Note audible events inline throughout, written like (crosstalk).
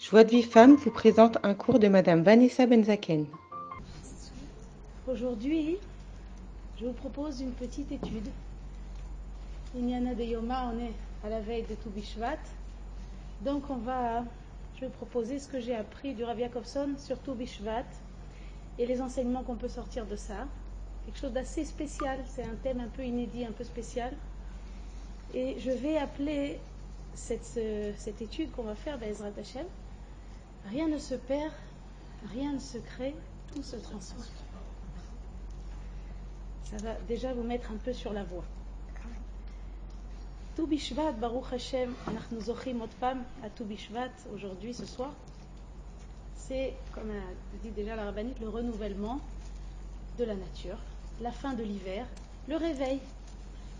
Joie de vie femme vous présente un cours de Madame Vanessa Benzaken. Aujourd'hui, je vous propose une petite étude. Inyana de Yoma, on est à la veille de Toubishvat. Donc, on va, je vais proposer ce que j'ai appris du Rav Yakovson sur Toubishvat et les enseignements qu'on peut sortir de ça. Quelque chose d'assez spécial, c'est un thème un peu inédit, un peu spécial. Et je vais appeler cette, ce- cette étude qu'on va faire d'Ezrat Hashem Rien ne se perd, rien ne se crée, tout se transforme. Ça va déjà vous mettre un peu sur la voie. Tout Bishvat, Baruch Hashem, nous zochim à Tout Bishvat aujourd'hui, ce soir. C'est, comme a dit déjà la rabbinite, le renouvellement de la nature, la fin de l'hiver, le réveil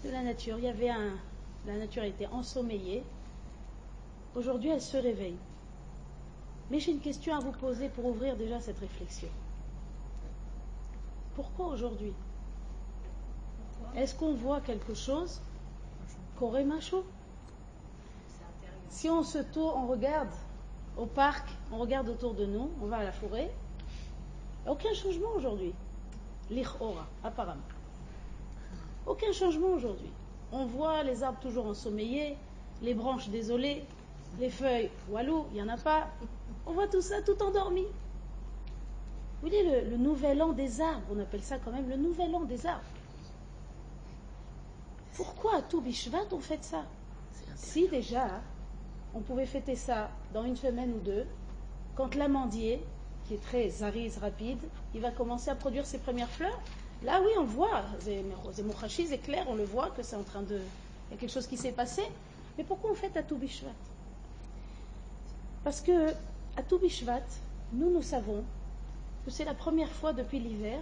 de la nature. Il y avait la nature était ensommeillée. Aujourd'hui, elle se réveille. Mais j'ai une question à vous poser pour ouvrir déjà cette réflexion. Pourquoi aujourd'hui Est-ce qu'on voit quelque chose qu'aurait machou Si on se tourne, on regarde au parc, on regarde autour de nous, on va à la forêt, aucun changement aujourd'hui. L'Ichora, apparemment. Aucun changement aujourd'hui. On voit les arbres toujours ensommeillés, les branches désolées, les feuilles, walou, il n'y en a pas. On voit tout ça tout endormi. Vous voyez le, le nouvel an des arbres, on appelle ça quand même le nouvel an des arbres. Pourquoi à tout Bishvat on fête ça? Si déjà on pouvait fêter ça dans une semaine ou deux, quand l'amandier, qui est très zarise, rapide, il va commencer à produire ses premières fleurs, là oui on voit, Zemouchachi, c'est clair, on le voit que c'est en train de... Il y a quelque chose qui s'est passé. Mais pourquoi on fête à tout Bishvat? Parce que à tout Bishvat, nous, nous savons que c'est la première fois depuis l'hiver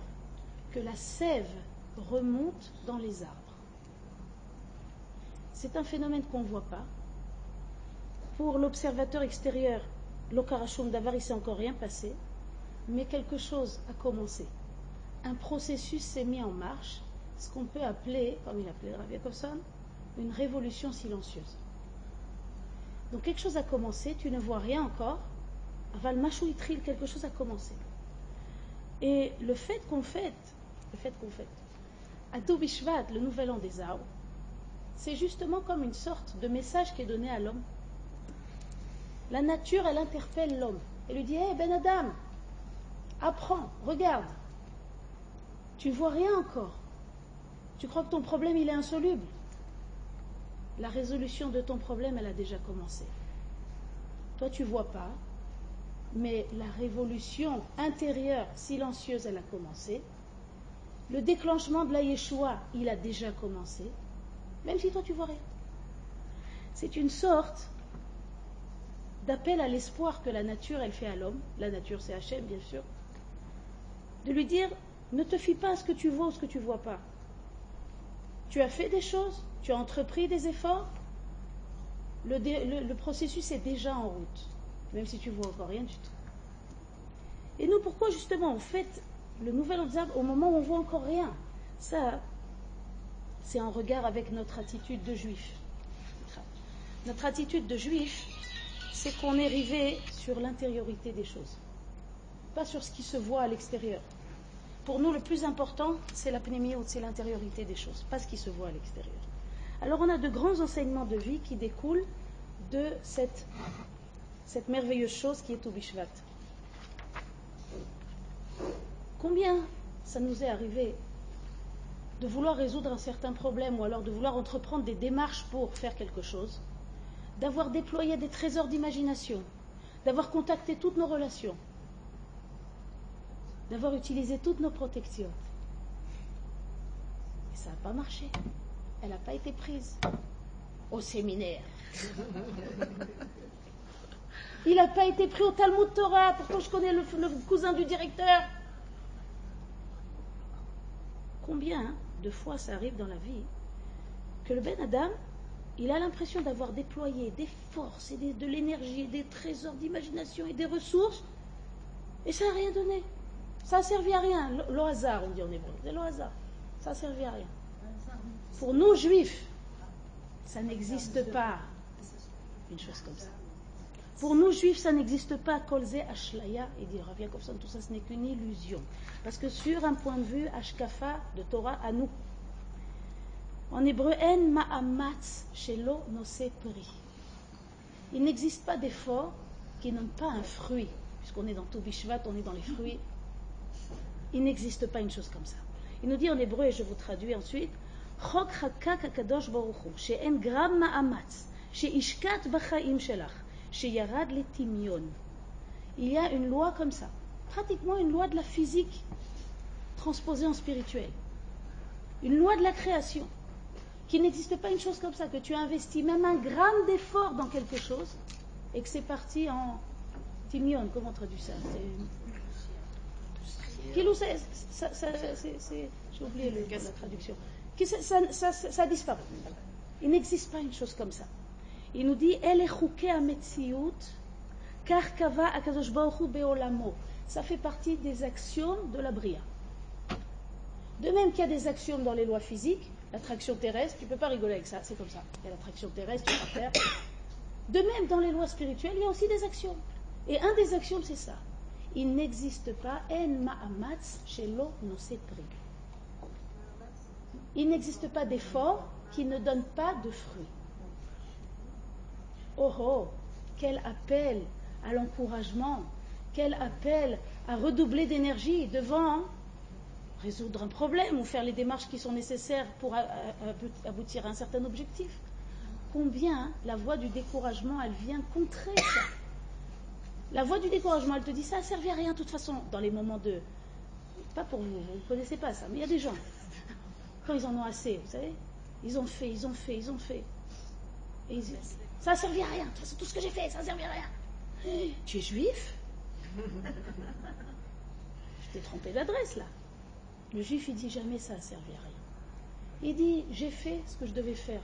que la sève remonte dans les arbres. C'est un phénomène qu'on ne voit pas. Pour l'observateur extérieur, l'Okarashum d'Avar, il s'est encore rien passé, mais quelque chose a commencé. Un processus s'est mis en marche, ce qu'on peut appeler, comme il appelait Rav Yakovson, une révolution silencieuse. Donc quelque chose a commencé, tu ne vois rien encore, quelque chose a commencé. Et le fait qu'on fête, le fait qu'on fête, à Bishvat, le nouvel an des arbres, c'est justement comme une sorte de message qui est donné à l'homme. La nature, elle interpelle l'homme. Elle lui dit Hé Ben Adam, apprends, regarde. Tu vois rien encore. Tu crois que ton problème, il est insoluble. La résolution de ton problème, elle a déjà commencé. Toi, tu vois pas, mais la révolution intérieure, silencieuse, elle a commencé. Le déclenchement de la Yeshua, il a déjà commencé, même si toi tu vois rien. C'est une sorte d'appel à l'espoir que la nature, elle fait à l'homme. La nature, c'est Hachem, bien sûr. De lui dire, ne te fie pas à ce que tu vois ou ce que tu vois pas. Tu as fait des choses, tu as entrepris des efforts, le processus est déjà en route même si tu vois encore rien du tout. Et nous, pourquoi justement on fête le nouvel Otzab au moment où on voit encore rien Ça, c'est en regard avec notre attitude de juif. Notre attitude de juif, c'est qu'on est rivé sur l'intériorité des choses, pas sur ce qui se voit à l'extérieur. Pour nous, le plus important, c'est la pnémie c'est l'intériorité des choses, pas ce qui se voit à l'extérieur. Alors, on a de grands enseignements de vie qui découlent de cette cette merveilleuse chose qui est au Bishvat. Combien ça nous est arrivé de vouloir résoudre un certain problème ou alors de vouloir entreprendre des démarches pour faire quelque chose, d'avoir déployé des trésors d'imagination, d'avoir contacté toutes nos relations, d'avoir utilisé toutes nos protections. Et ça n'a pas marché. Elle n'a pas été prise au séminaire. (laughs) Il n'a pas été pris au Talmud Torah, pourtant je connais le, cousin du directeur. Combien de fois ça arrive dans la vie que le Ben Adam, il a l'impression d'avoir déployé des forces et de l'énergie, des trésors d'imagination et des ressources, et ça n'a rien donné. Ça n'a servi à rien. Le, hasard, on dit en hébreu. C'est le hasard. Ça n'a servi à rien. Pour nous, juifs, ça n'existe pas une chose comme ça. Pour nous juifs, ça n'existe pas. Kolze Ashlaya, et dit Rav Yakovson, tout ça, ce n'est qu'une illusion. Parce que sur un point de vue, Ashkafa de Torah à nous, en hébreu, En Ma'amatz Shelo Nose Peri. Il n'existe pas d'effort qui n'ont pas un fruit. Puisqu'on est dans Toubishvat, on est dans les fruits. Il n'existe pas une chose comme ça. Il nous dit en hébreu, et je vous traduis ensuite, Chok Hakak Akadosh Baruch Hu, She'en Gram Ma'amatz, She'ishkat Bachaim Shelach, She'yarad Letimion. Il y a une loi comme ça, pratiquement une loi de la physique transposée en spirituel. Une loi de la création qu'il n'existe pas une chose comme ça, que tu as investi même un gramme d'effort dans quelque chose et que c'est parti en timion. Comment on traduit ça? C'est. J'ai oublié le, la traduction. Ça, ça, ça, disparaît. Il n'existe pas une chose comme ça. Il nous dit. Ça fait partie des axiomes de la bria. De même qu'il y a des axiomes dans les lois physiques, l'attraction terrestre, tu ne peux pas rigoler avec ça, c'est comme ça. Il y a l'attraction terrestre, tu peux faire. De même, dans les lois spirituelles, il y a aussi des axiomes. Et un des axiomes, c'est ça. Il n'existe pas en ma'amatz shelo nosepri. Il n'existe pas d'effort qui ne donne pas de fruits. Oh oh, quel appel à l'encouragement, quel appel à redoubler d'énergie devant résoudre un problème ou faire les démarches qui sont nécessaires pour aboutir à un certain objectif. Combien la voie du découragement, elle vient contrer ça? La voie du découragement, elle te dit ça ne servi à rien de toute façon dans les moments de... Pas pour vous, vous ne connaissez pas ça, mais il y a des gens, quand ils en ont assez, vous savez, ils ont fait, ils ont fait, ils ont fait. Ça n'a servi à rien, de toute façon tout ce que j'ai fait, ça n'a servi à rien. Tu es juif? (laughs) Je t'ai trompé d'adresse là. Le juif, il dit jamais ça a servi à rien. Il dit j'ai fait ce que je devais faire.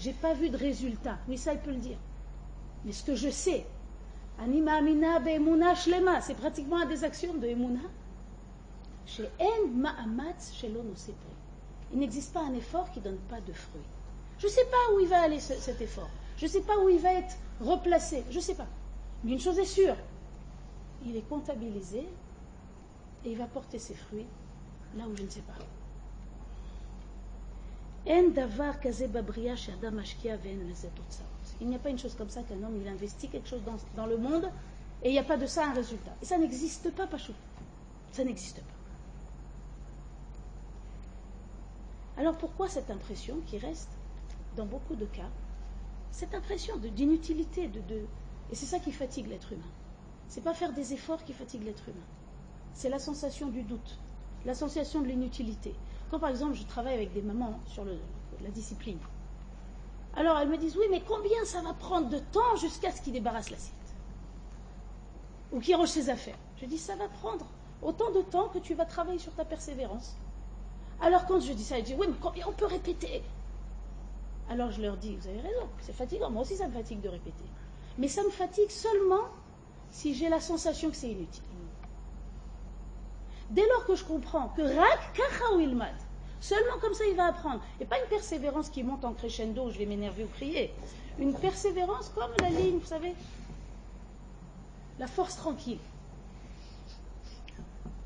J'ai pas vu de résultat. Oui, ça, il peut le dire. Mais ce que je sais, Anima Amina Be'emuna Shlema, c'est pratiquement un des axiomes de Emuna. Chez En Ma'amatz Shelo Il n'existe pas un effort qui ne donne pas de fruits. Je ne sais pas où il va aller cet effort. Je ne sais pas où il va être replacé. Je ne sais pas. Mais une chose est sûre, il est comptabilisé et il va porter ses fruits là où je ne sais pas. Il n'y a pas une chose comme ça qu'un homme il investit quelque chose dans, le monde et il n'y a pas de ça un résultat. Et ça n'existe pas, Pachou. Ça n'existe pas. Alors pourquoi cette impression qui reste dans beaucoup de cas Cette impression d'inutilité, de, de, et c'est ça qui fatigue l'être humain. C'est pas faire des efforts qui fatigue l'être humain. C'est la sensation du doute la sensation de l'inutilité. Quand par exemple je travaille avec des mamans sur la discipline, alors elles me disent oui mais combien ça va prendre de temps jusqu'à ce qu'il débarrasse l'assiette ou qu'il range ses affaires? Je dis ça va prendre autant de temps que tu vas travailler sur ta persévérance. Alors quand je dis ça, elles disent oui mais combien on peut répéter Alors je leur dis vous avez raison, c'est fatigant, moi aussi ça me fatigue de répéter. Mais ça me fatigue seulement si j'ai la sensation que c'est inutile. Dès lors que je comprends que Rak Ilmad, seulement comme ça il va apprendre, et pas une persévérance qui monte en crescendo, je vais m'énerver ou crier, une persévérance comme la ligne, vous savez, la force tranquille.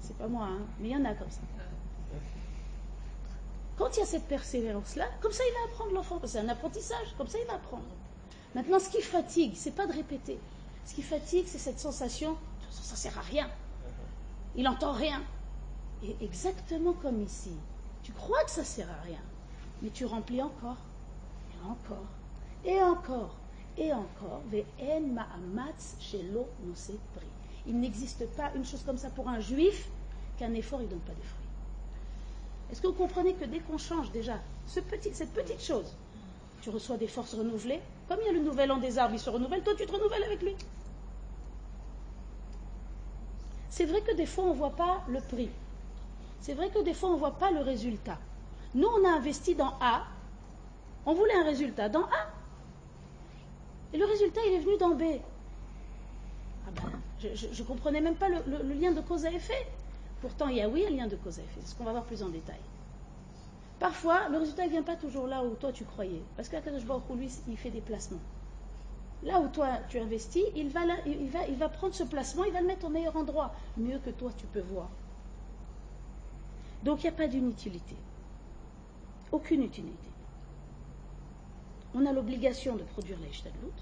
C'est pas moi, hein, mais il y en a comme ça. Quand il y a cette persévérance-là, comme ça il va apprendre l'enfant, c'est un apprentissage, comme ça il va apprendre. Maintenant, ce qui fatigue, c'est pas de répéter. Ce qui fatigue, c'est cette sensation, ça ne sert à rien. Il n'entend rien. Et exactement comme ici, tu crois que ça sert à rien, mais tu remplis encore, et encore, et encore, et encore. Il n'existe pas une chose comme ça pour un juif qu'un effort ne donne pas de fruits. Est-ce que vous comprenez que dès qu'on change déjà cette petite chose, tu reçois des forces renouvelées Comme il y a le nouvel an des arbres, il se renouvelle, toi tu te renouvelles avec lui. C'est vrai que des fois on ne voit pas le prix. C'est vrai que des fois on ne voit pas le résultat. Nous, on a investi dans A, on voulait un résultat dans A. Et le résultat, il est venu dans B. Ah ben, je ne comprenais même pas le, lien de cause à effet. Pourtant, il y a oui un lien de cause à effet. C'est ce qu'on va voir plus en détail. Parfois, le résultat ne vient pas toujours là où toi tu croyais. Parce qu'Akadosh Baruch lui, il fait des placements. là où toi tu investis, il va, prendre ce placement, il va le mettre au meilleur endroit, mieux que toi tu peux voir. Donc il n'y a pas d'inutilité. Aucune utilité. On a l'obligation de produire l'Eishtadlout.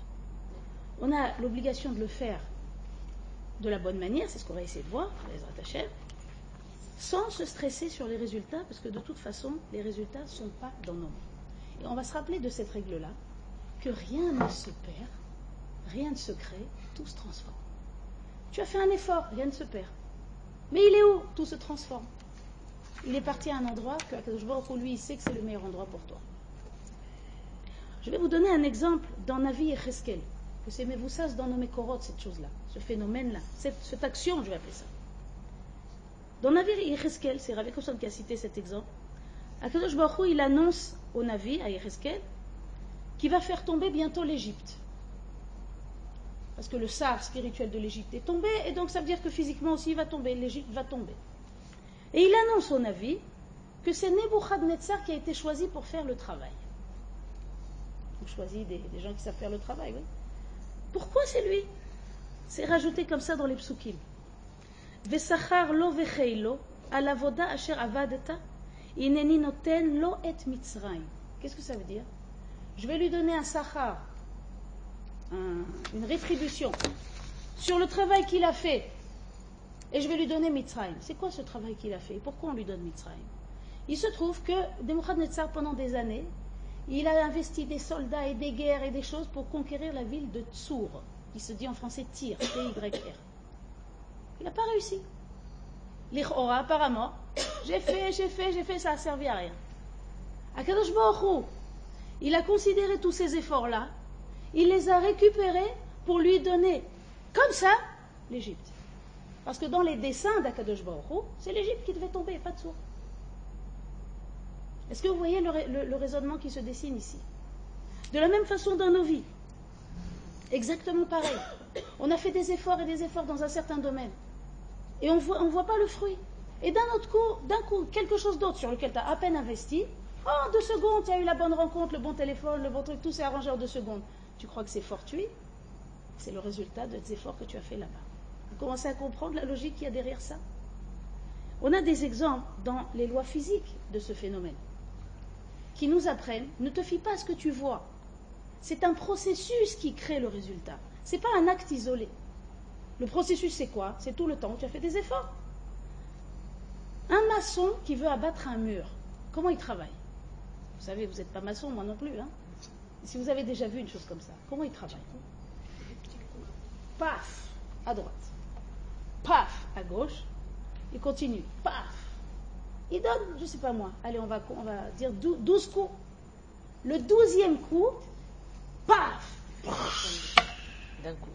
On a l'obligation de le faire de la bonne manière, c'est ce qu'on va essayer de voir, les attachés, sans se stresser sur les résultats, parce que de toute façon, les résultats ne sont pas dans nos mains. Et on va se rappeler de cette règle-là, que rien ne se perd, rien ne se crée, tout se transforme. Tu as fait un effort, rien ne se perd. Mais il est où Tout se transforme? Il est parti à un endroit que pour lui, il sait que c'est le meilleur endroit pour toi. Je vais vous donner un exemple dans Navi et Cheskel. Que c'est mais vous ça dans nos mécorotes, cette chose-là, ce phénomène-là, cette, action, je vais appeler ça. Dans Navi et Cheskel, c'est Rav qui a cité cet exemple. Akadosh Baruch il annonce au Navi, à Yecheskel, qu'il va faire tomber bientôt l'Égypte. Parce que le sar spirituel de l'Égypte est tombé, et donc ça veut dire que physiquement aussi il va tomber, l'Égypte va tomber. Et il annonce au Navi que c'est Nebuchadnezzar qui a été choisi pour faire le travail. On choisit des, gens qui savent faire le travail, oui. Pourquoi c'est lui? C'est rajouté comme ça dans les psukim. Lo vecheilo, alavoda asher avadeta, ineni noten lo et mitzrayim. Qu'est-ce que ça veut dire? Je vais lui donner un sachar, une rétribution, sur le travail qu'il a fait et je vais lui donner Mitzrayim. C'est quoi ce travail qu'il a fait? Pourquoi on lui donne Mitzrayim? Il se trouve que Nebuchadnezzar, pendant des années, il a investi des soldats et des guerres et des choses pour conquérir la ville de Tsour, qui se dit en français Tyr, T-Y-R. Il n'a pas réussi. L'Ichora, apparemment, (coughs) j'ai fait, j'ai fait, j'ai fait, ça n'a servi à rien. Akadosh Baruch il a considéré tous ces efforts-là, il les a récupérés pour lui donner, comme ça, l'Égypte. Parce que dans les dessins d'Akadosh Baruch c'est l'Égypte qui devait tomber, pas de sourd. Est-ce que vous voyez le, raisonnement qui se dessine ici? De la même façon dans nos vies. Exactement pareil. On a fait des efforts et des efforts dans un certain domaine. Et on voit, ne voit pas le fruit. Et d'un autre coup, d'un coup, quelque chose d'autre sur lequel tu as à peine investi, oh, deux secondes, tu as eu la bonne rencontre, le bon téléphone, le bon truc, tout s'est arrangé en deux secondes. Tu crois que c'est fortuit? C'est le résultat des efforts que tu as fait là-bas. Vous commencez à comprendre la logique qu'il y a derrière ça? On a des exemples dans les lois physiques de ce phénomène qui nous apprennent ne te fie pas à ce que tu vois. C'est un processus qui crée le résultat. Ce n'est pas un acte isolé. Le processus, c'est quoi? C'est tout le temps où tu as fait des efforts. Un maçon qui veut abattre un mur, comment il travaille? Vous savez, vous n'êtes pas maçon, moi non plus. Hein si vous avez déjà vu une chose comme ça, comment il travaille? Paf, à droite paf, à gauche, il continue, paf. Il donne, je ne sais pas moi, allez, on va, on va dire 12 coups. Le douzième coup, paf D'un coup.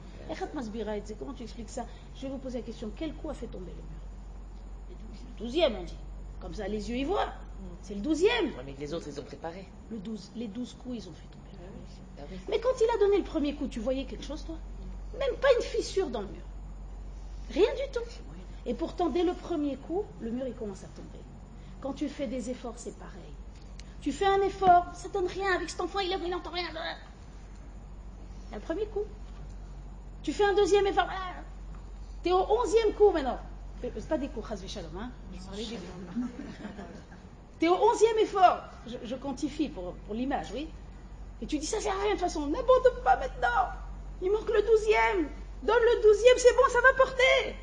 Comment tu expliques ça? Je vais vous poser la question quel coup a fait tomber le mur? Le douzième, on dit. Comme ça, les yeux y voient. C'est le douzième. mais les autres, ils ont préparé. Le douze, les douze coups, ils ont fait tomber. Ah ah mais quand il a donné le premier coup, tu voyais quelque chose, toi? Même pas une fissure dans le mur. Rien du tout. Et pourtant, dès le premier coup, le mur il commence à tomber. Quand tu fais des efforts, c'est pareil. Tu fais un effort, ça donne rien. Avec cet enfant, il n'entend rien. Le premier coup. Tu fais un deuxième effort. Tu es au onzième coup maintenant. C'est pas des coups, Shalom, hein Tu es au onzième effort. Je, quantifie pour, pour l'image, oui. Et tu dis, ça sert à rien de toute façon. N'abandonne pas maintenant. Il manque le douzième. Donne le douzième, c'est bon, ça va porter.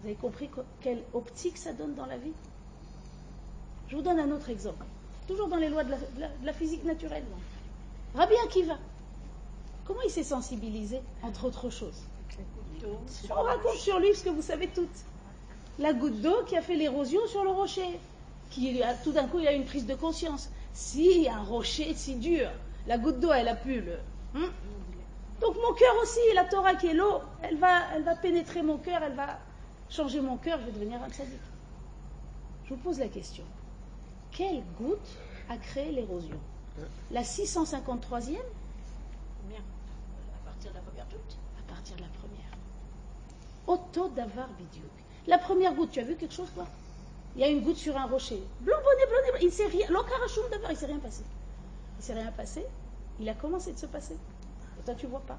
Vous avez compris quelle optique ça donne dans la vie? Je vous donne un autre exemple. Toujours dans les lois de la, physique naturelle. Rabbi Akiva. Comment il s'est sensibilisé, entre autres choses On raconte sur lui ce que vous savez toutes. La goutte d'eau qui a fait l'érosion sur le rocher. Qui, tout d'un coup, il a une prise de conscience. Si un rocher si dur, la goutte d'eau, elle a pu le. Hein donc mon cœur aussi, la Torah qui est l'eau, elle va, elle va pénétrer mon cœur, elle va changer mon cœur, je vais devenir un tzaddik. Je vous pose la question. Quelle goutte a créé l'érosion? La 653e À partir de la première goutte À partir de la première. Otto Davar Bidiouk. La première goutte, tu as vu quelque chose toi? Il y a une goutte sur un rocher. Blanc, bonnet, il ne s'est rien. Davar, il ne s'est rien passé. Il ne s'est rien passé. Il a commencé de se passer. Et toi, tu vois pas.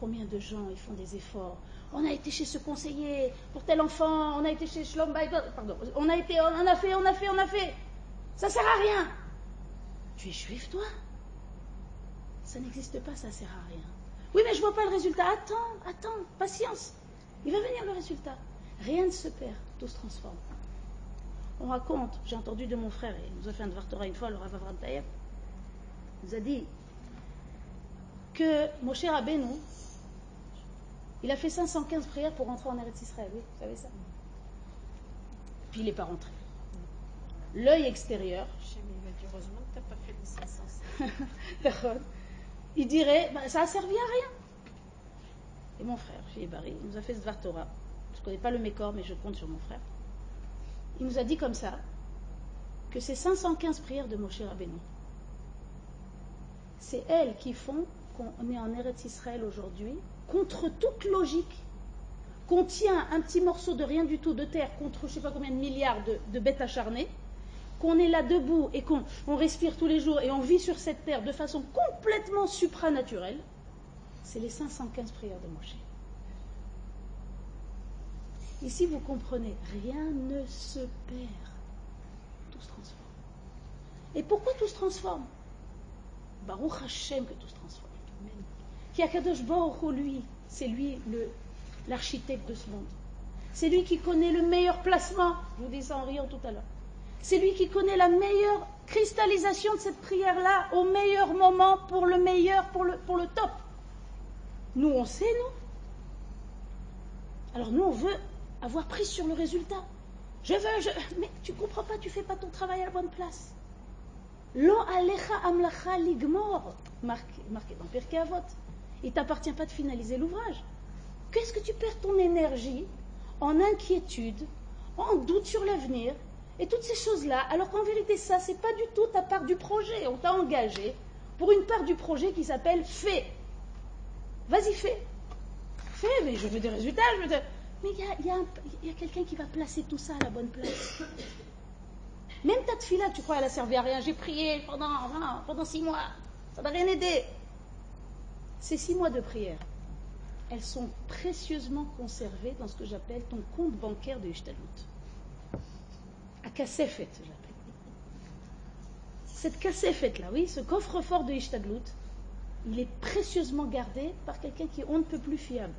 Combien de gens ils font des efforts On a été chez ce conseiller pour tel enfant, on a été chez Shlom pardon, on a été, on a fait, on a fait, on a fait. Ça sert à rien. Tu es juif, toi? Ça n'existe pas, ça sert à rien. Oui, mais je vois pas le résultat. Attends, attends, patience. Il va venir le résultat. Rien ne se perd, tout se transforme. On raconte, j'ai entendu de mon frère, il nous a fait un Dvartora une fois, le Rav Avram il nous a dit que Moshe Rabbeinu, il a fait 515 prières pour rentrer en Eretz Israël, oui, vous savez ça? Puis il n'est pas rentré. L'œil extérieur. heureusement que tu n'as pas fait les 500. (laughs) (laughs) il dirait, bah, ça a servi à rien. Et mon frère, Barry, il nous a fait ce Dvartora. Je ne connais pas le Mécor, mais je compte sur mon frère. Il nous a dit comme ça que ces 515 prières de Moshe Rabbeinu, c'est elles qui font qu'on est en Eretz Israël aujourd'hui, contre toute logique, qu'on tient un petit morceau de rien du tout de terre contre je ne sais pas combien de milliards de, bêtes acharnées, qu'on est là debout et qu'on respire tous les jours et on vit sur cette terre de façon complètement supranaturelle, c'est les 515 prières de Moshe. Ici, vous comprenez, rien ne se perd. Tout se transforme. Et pourquoi tout se transforme? Baruch Hashem que tout se transforme. Qui a Kadosh Baruch lui, c'est lui l'architecte de ce monde. C'est lui qui connaît le meilleur placement. Je vous dis ça en riant tout à l'heure. C'est lui qui connaît la meilleure cristallisation de cette prière-là au meilleur moment pour le meilleur, pour le, top. Nous, on sait, nous. Alors nous, on veut avoir pris sur le résultat. Je veux, je... Mais tu comprends pas, tu fais pas ton travail à la bonne place. Lo alecha amlacha ligmor, marqué, marqué dans Pirkei Avot. Il t'appartient pas de finaliser l'ouvrage. Qu'est-ce que tu perds ton énergie en inquiétude, en doute sur l'avenir et toutes ces choses-là, alors qu'en vérité, ça, c'est pas du tout ta part du projet. On t'a engagé pour une part du projet qui s'appelle fais. Vas-y, fais. Fais, mais je veux des résultats, je mais il y a, quelqu'un qui va placer tout ça à la bonne place. Même ta tefila, tu crois, elle a servi à rien. J'ai prié pendant, pendant six mois. Ça n'a rien aidé. Ces six mois de prière, elles sont précieusement conservées dans ce que j'appelle ton compte bancaire de Ishtadlout. J'appelle. Cette Kassefet là, oui, ce coffre-fort de Ishtadlout, il est précieusement gardé par quelqu'un qui est on ne peut plus fiable.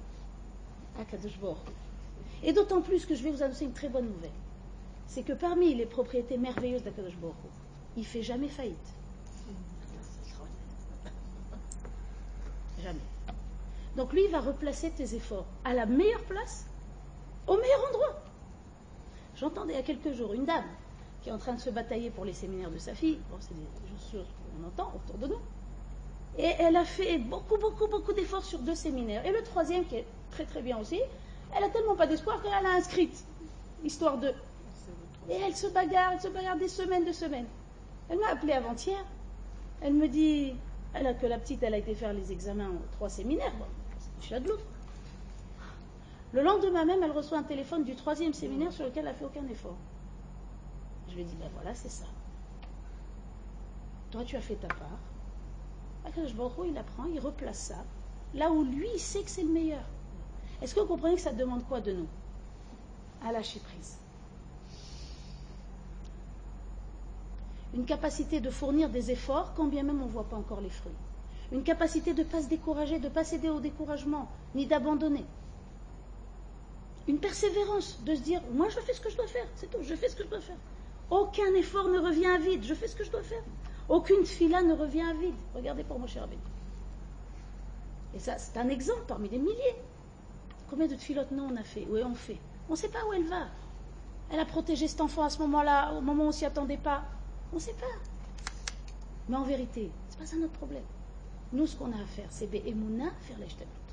Et d'autant plus que je vais vous annoncer une très bonne nouvelle. C'est que parmi les propriétés merveilleuses d'Akadosh il ne fait jamais faillite. Jamais. Donc lui, il va replacer tes efforts à la meilleure place, au meilleur endroit. J'entendais il y a quelques jours une dame qui est en train de se batailler pour les séminaires de sa fille. Bon, c'est des choses qu'on entend autour de nous. Et elle a fait beaucoup, beaucoup, beaucoup d'efforts sur deux séminaires. Et le troisième, qui est très, très bien aussi, elle a tellement pas d'espoir qu'elle a inscrite, histoire de. Et elle se bagarre, elle se bagarre des semaines, de semaines. Elle m'a appelé avant-hier. Elle me dit elle que la petite, elle a été faire les examens aux trois séminaires. Bon, je suis de l'autre. Le lendemain même, elle reçoit un téléphone du troisième séminaire sur lequel elle n'a fait aucun effort. Je lui dit ben voilà, c'est ça. Toi, tu as fait ta part. il apprend, il replace ça là où lui, il sait que c'est le meilleur. Est-ce que vous comprenez que ça demande quoi de nous? À lâcher prise. Une capacité de fournir des efforts quand bien même on ne voit pas encore les fruits. Une capacité de ne pas se décourager, de ne pas céder au découragement, ni d'abandonner. Une persévérance, de se dire, moi je fais ce que je dois faire, c'est tout, je fais ce que je dois faire. Aucun effort ne revient à vide, je fais ce que je dois faire. Aucune fila ne revient à vide. Regardez pour mon cher Abed. Et ça, c'est un exemple parmi des milliers. Combien de filotes non on a fait Oui, on fait. On ne sait pas où elle va. Elle a protégé cet enfant à ce moment-là, au moment où on s'y attendait pas. On ne sait pas. Mais en vérité, ce n'est pas ça notre problème. Nous, ce qu'on a à faire, c'est Be'emuna, faire l'Eshtabut.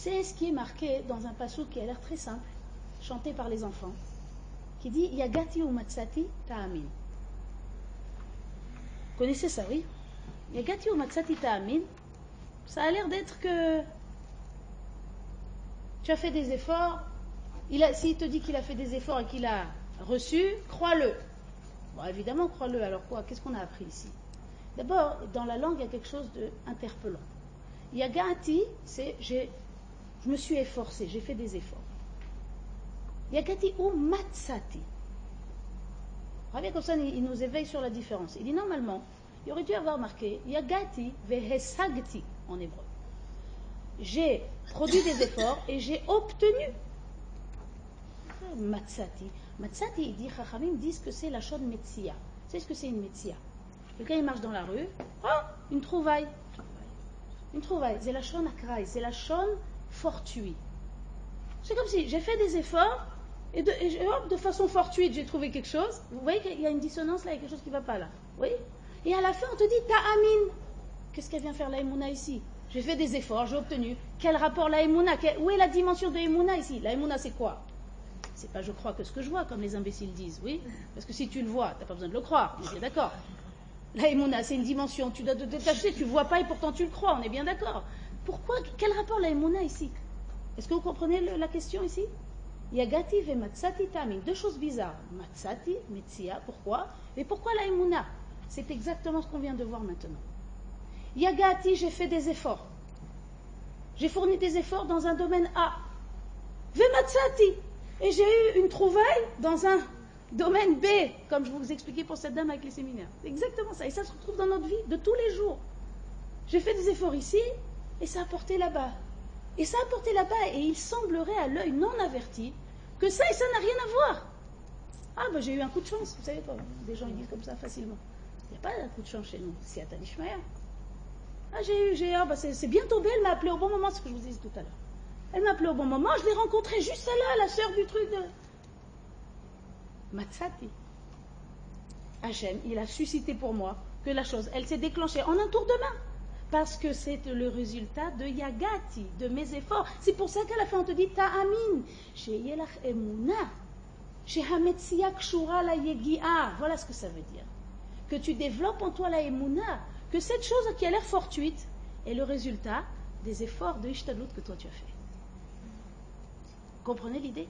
C'est ce qui est marqué dans un passou qui a l'air très simple, chanté par les enfants, qui dit Yagati ou Matsati Ta'amin. Connaissez ça, oui? Yagati ou Matsati Ta'amin, ça a l'air d'être que tu as fait des efforts. S'il te dit qu'il a fait des efforts et qu'il a reçu, crois-le. Bon, évidemment, crois-le. Alors quoi? Qu'est-ce qu'on a appris ici? D'abord, dans la langue, il y a quelque chose d'interpellant. Yagati, c'est je me suis efforcé, j'ai fait des efforts. Yagati ou matsati. Rabbi ça, il nous éveille sur la différence. Il dit normalement, il aurait dû avoir marqué Yagati vehesagti en hébreu. J'ai produit des efforts et j'ai obtenu. Matsati. Matsati, il dit, Chachamim disent que c'est la chaude Metsia. C'est ce que c'est une Metsia Quelqu'un il marche dans la rue, une trouvaille. Une trouvaille, c'est la chaude akraï, c'est la chaude fortuite. C'est comme si j'ai fait des efforts et de, façon fortuite j'ai trouvé quelque chose. Vous voyez qu'il y a une dissonance là, il y a quelque chose qui ne va pas là. Oui Et à la fin on te dit ta'amin. Qu'est-ce qu'elle vient faire la ici? J'ai fait des efforts, j'ai obtenu. Quel rapport la Où est la dimension de Emouna ici? La Emouna c'est quoi? C'est pas je crois que ce que je vois, comme les imbéciles disent, oui? Parce que si tu le vois, tu n'as pas besoin de le croire, on est d'accord. La c'est une dimension, tu dois te détacher, tu ne vois pas et pourtant tu le crois, on est bien d'accord. Pourquoi Quel rapport la ici Est-ce que vous comprenez la question ici Yagati et Matsati Tamim, deux choses bizarres. Matsati, Metsia, pourquoi Et pourquoi la C'est exactement ce qu'on vient de voir maintenant. Yagati, j'ai fait des efforts. J'ai fourni des efforts dans un domaine A. Vematsati, et j'ai eu une trouvaille dans un domaine B, comme je vous expliquais pour cette dame avec les séminaires. exactement ça. Et ça se retrouve dans notre vie de tous les jours. J'ai fait des efforts ici et ça a porté là-bas. Et ça a porté là-bas et il semblerait à l'œil non averti que ça et ça n'a rien à voir. Ah, ben j'ai eu un coup de chance, vous savez Des gens ils disent comme ça facilement. Il n'y a pas un coup de chance chez nous, c'est à Ah, j'ai eu, j'ai, ah, bah, c'est bien tombé, elle m'a appelé au bon moment, ce que je vous disais tout à l'heure. Elle m'a appelé au bon moment, je l'ai rencontrée juste celle-là, la sœur du truc de. Matsati. Hachem, il a suscité pour moi que la chose, elle s'est déclenchée en un tour de main. Parce que c'est le résultat de Yagati, de mes efforts. C'est pour ça qu'à la fin on te dit Ta'amin. Emuna. Kshura la. Voilà ce que ça veut dire. Que tu développes en toi la Emuna. Que cette chose qui a l'air fortuite est le résultat des efforts de Ishtadlut que toi tu as fait. Comprenez l'idée?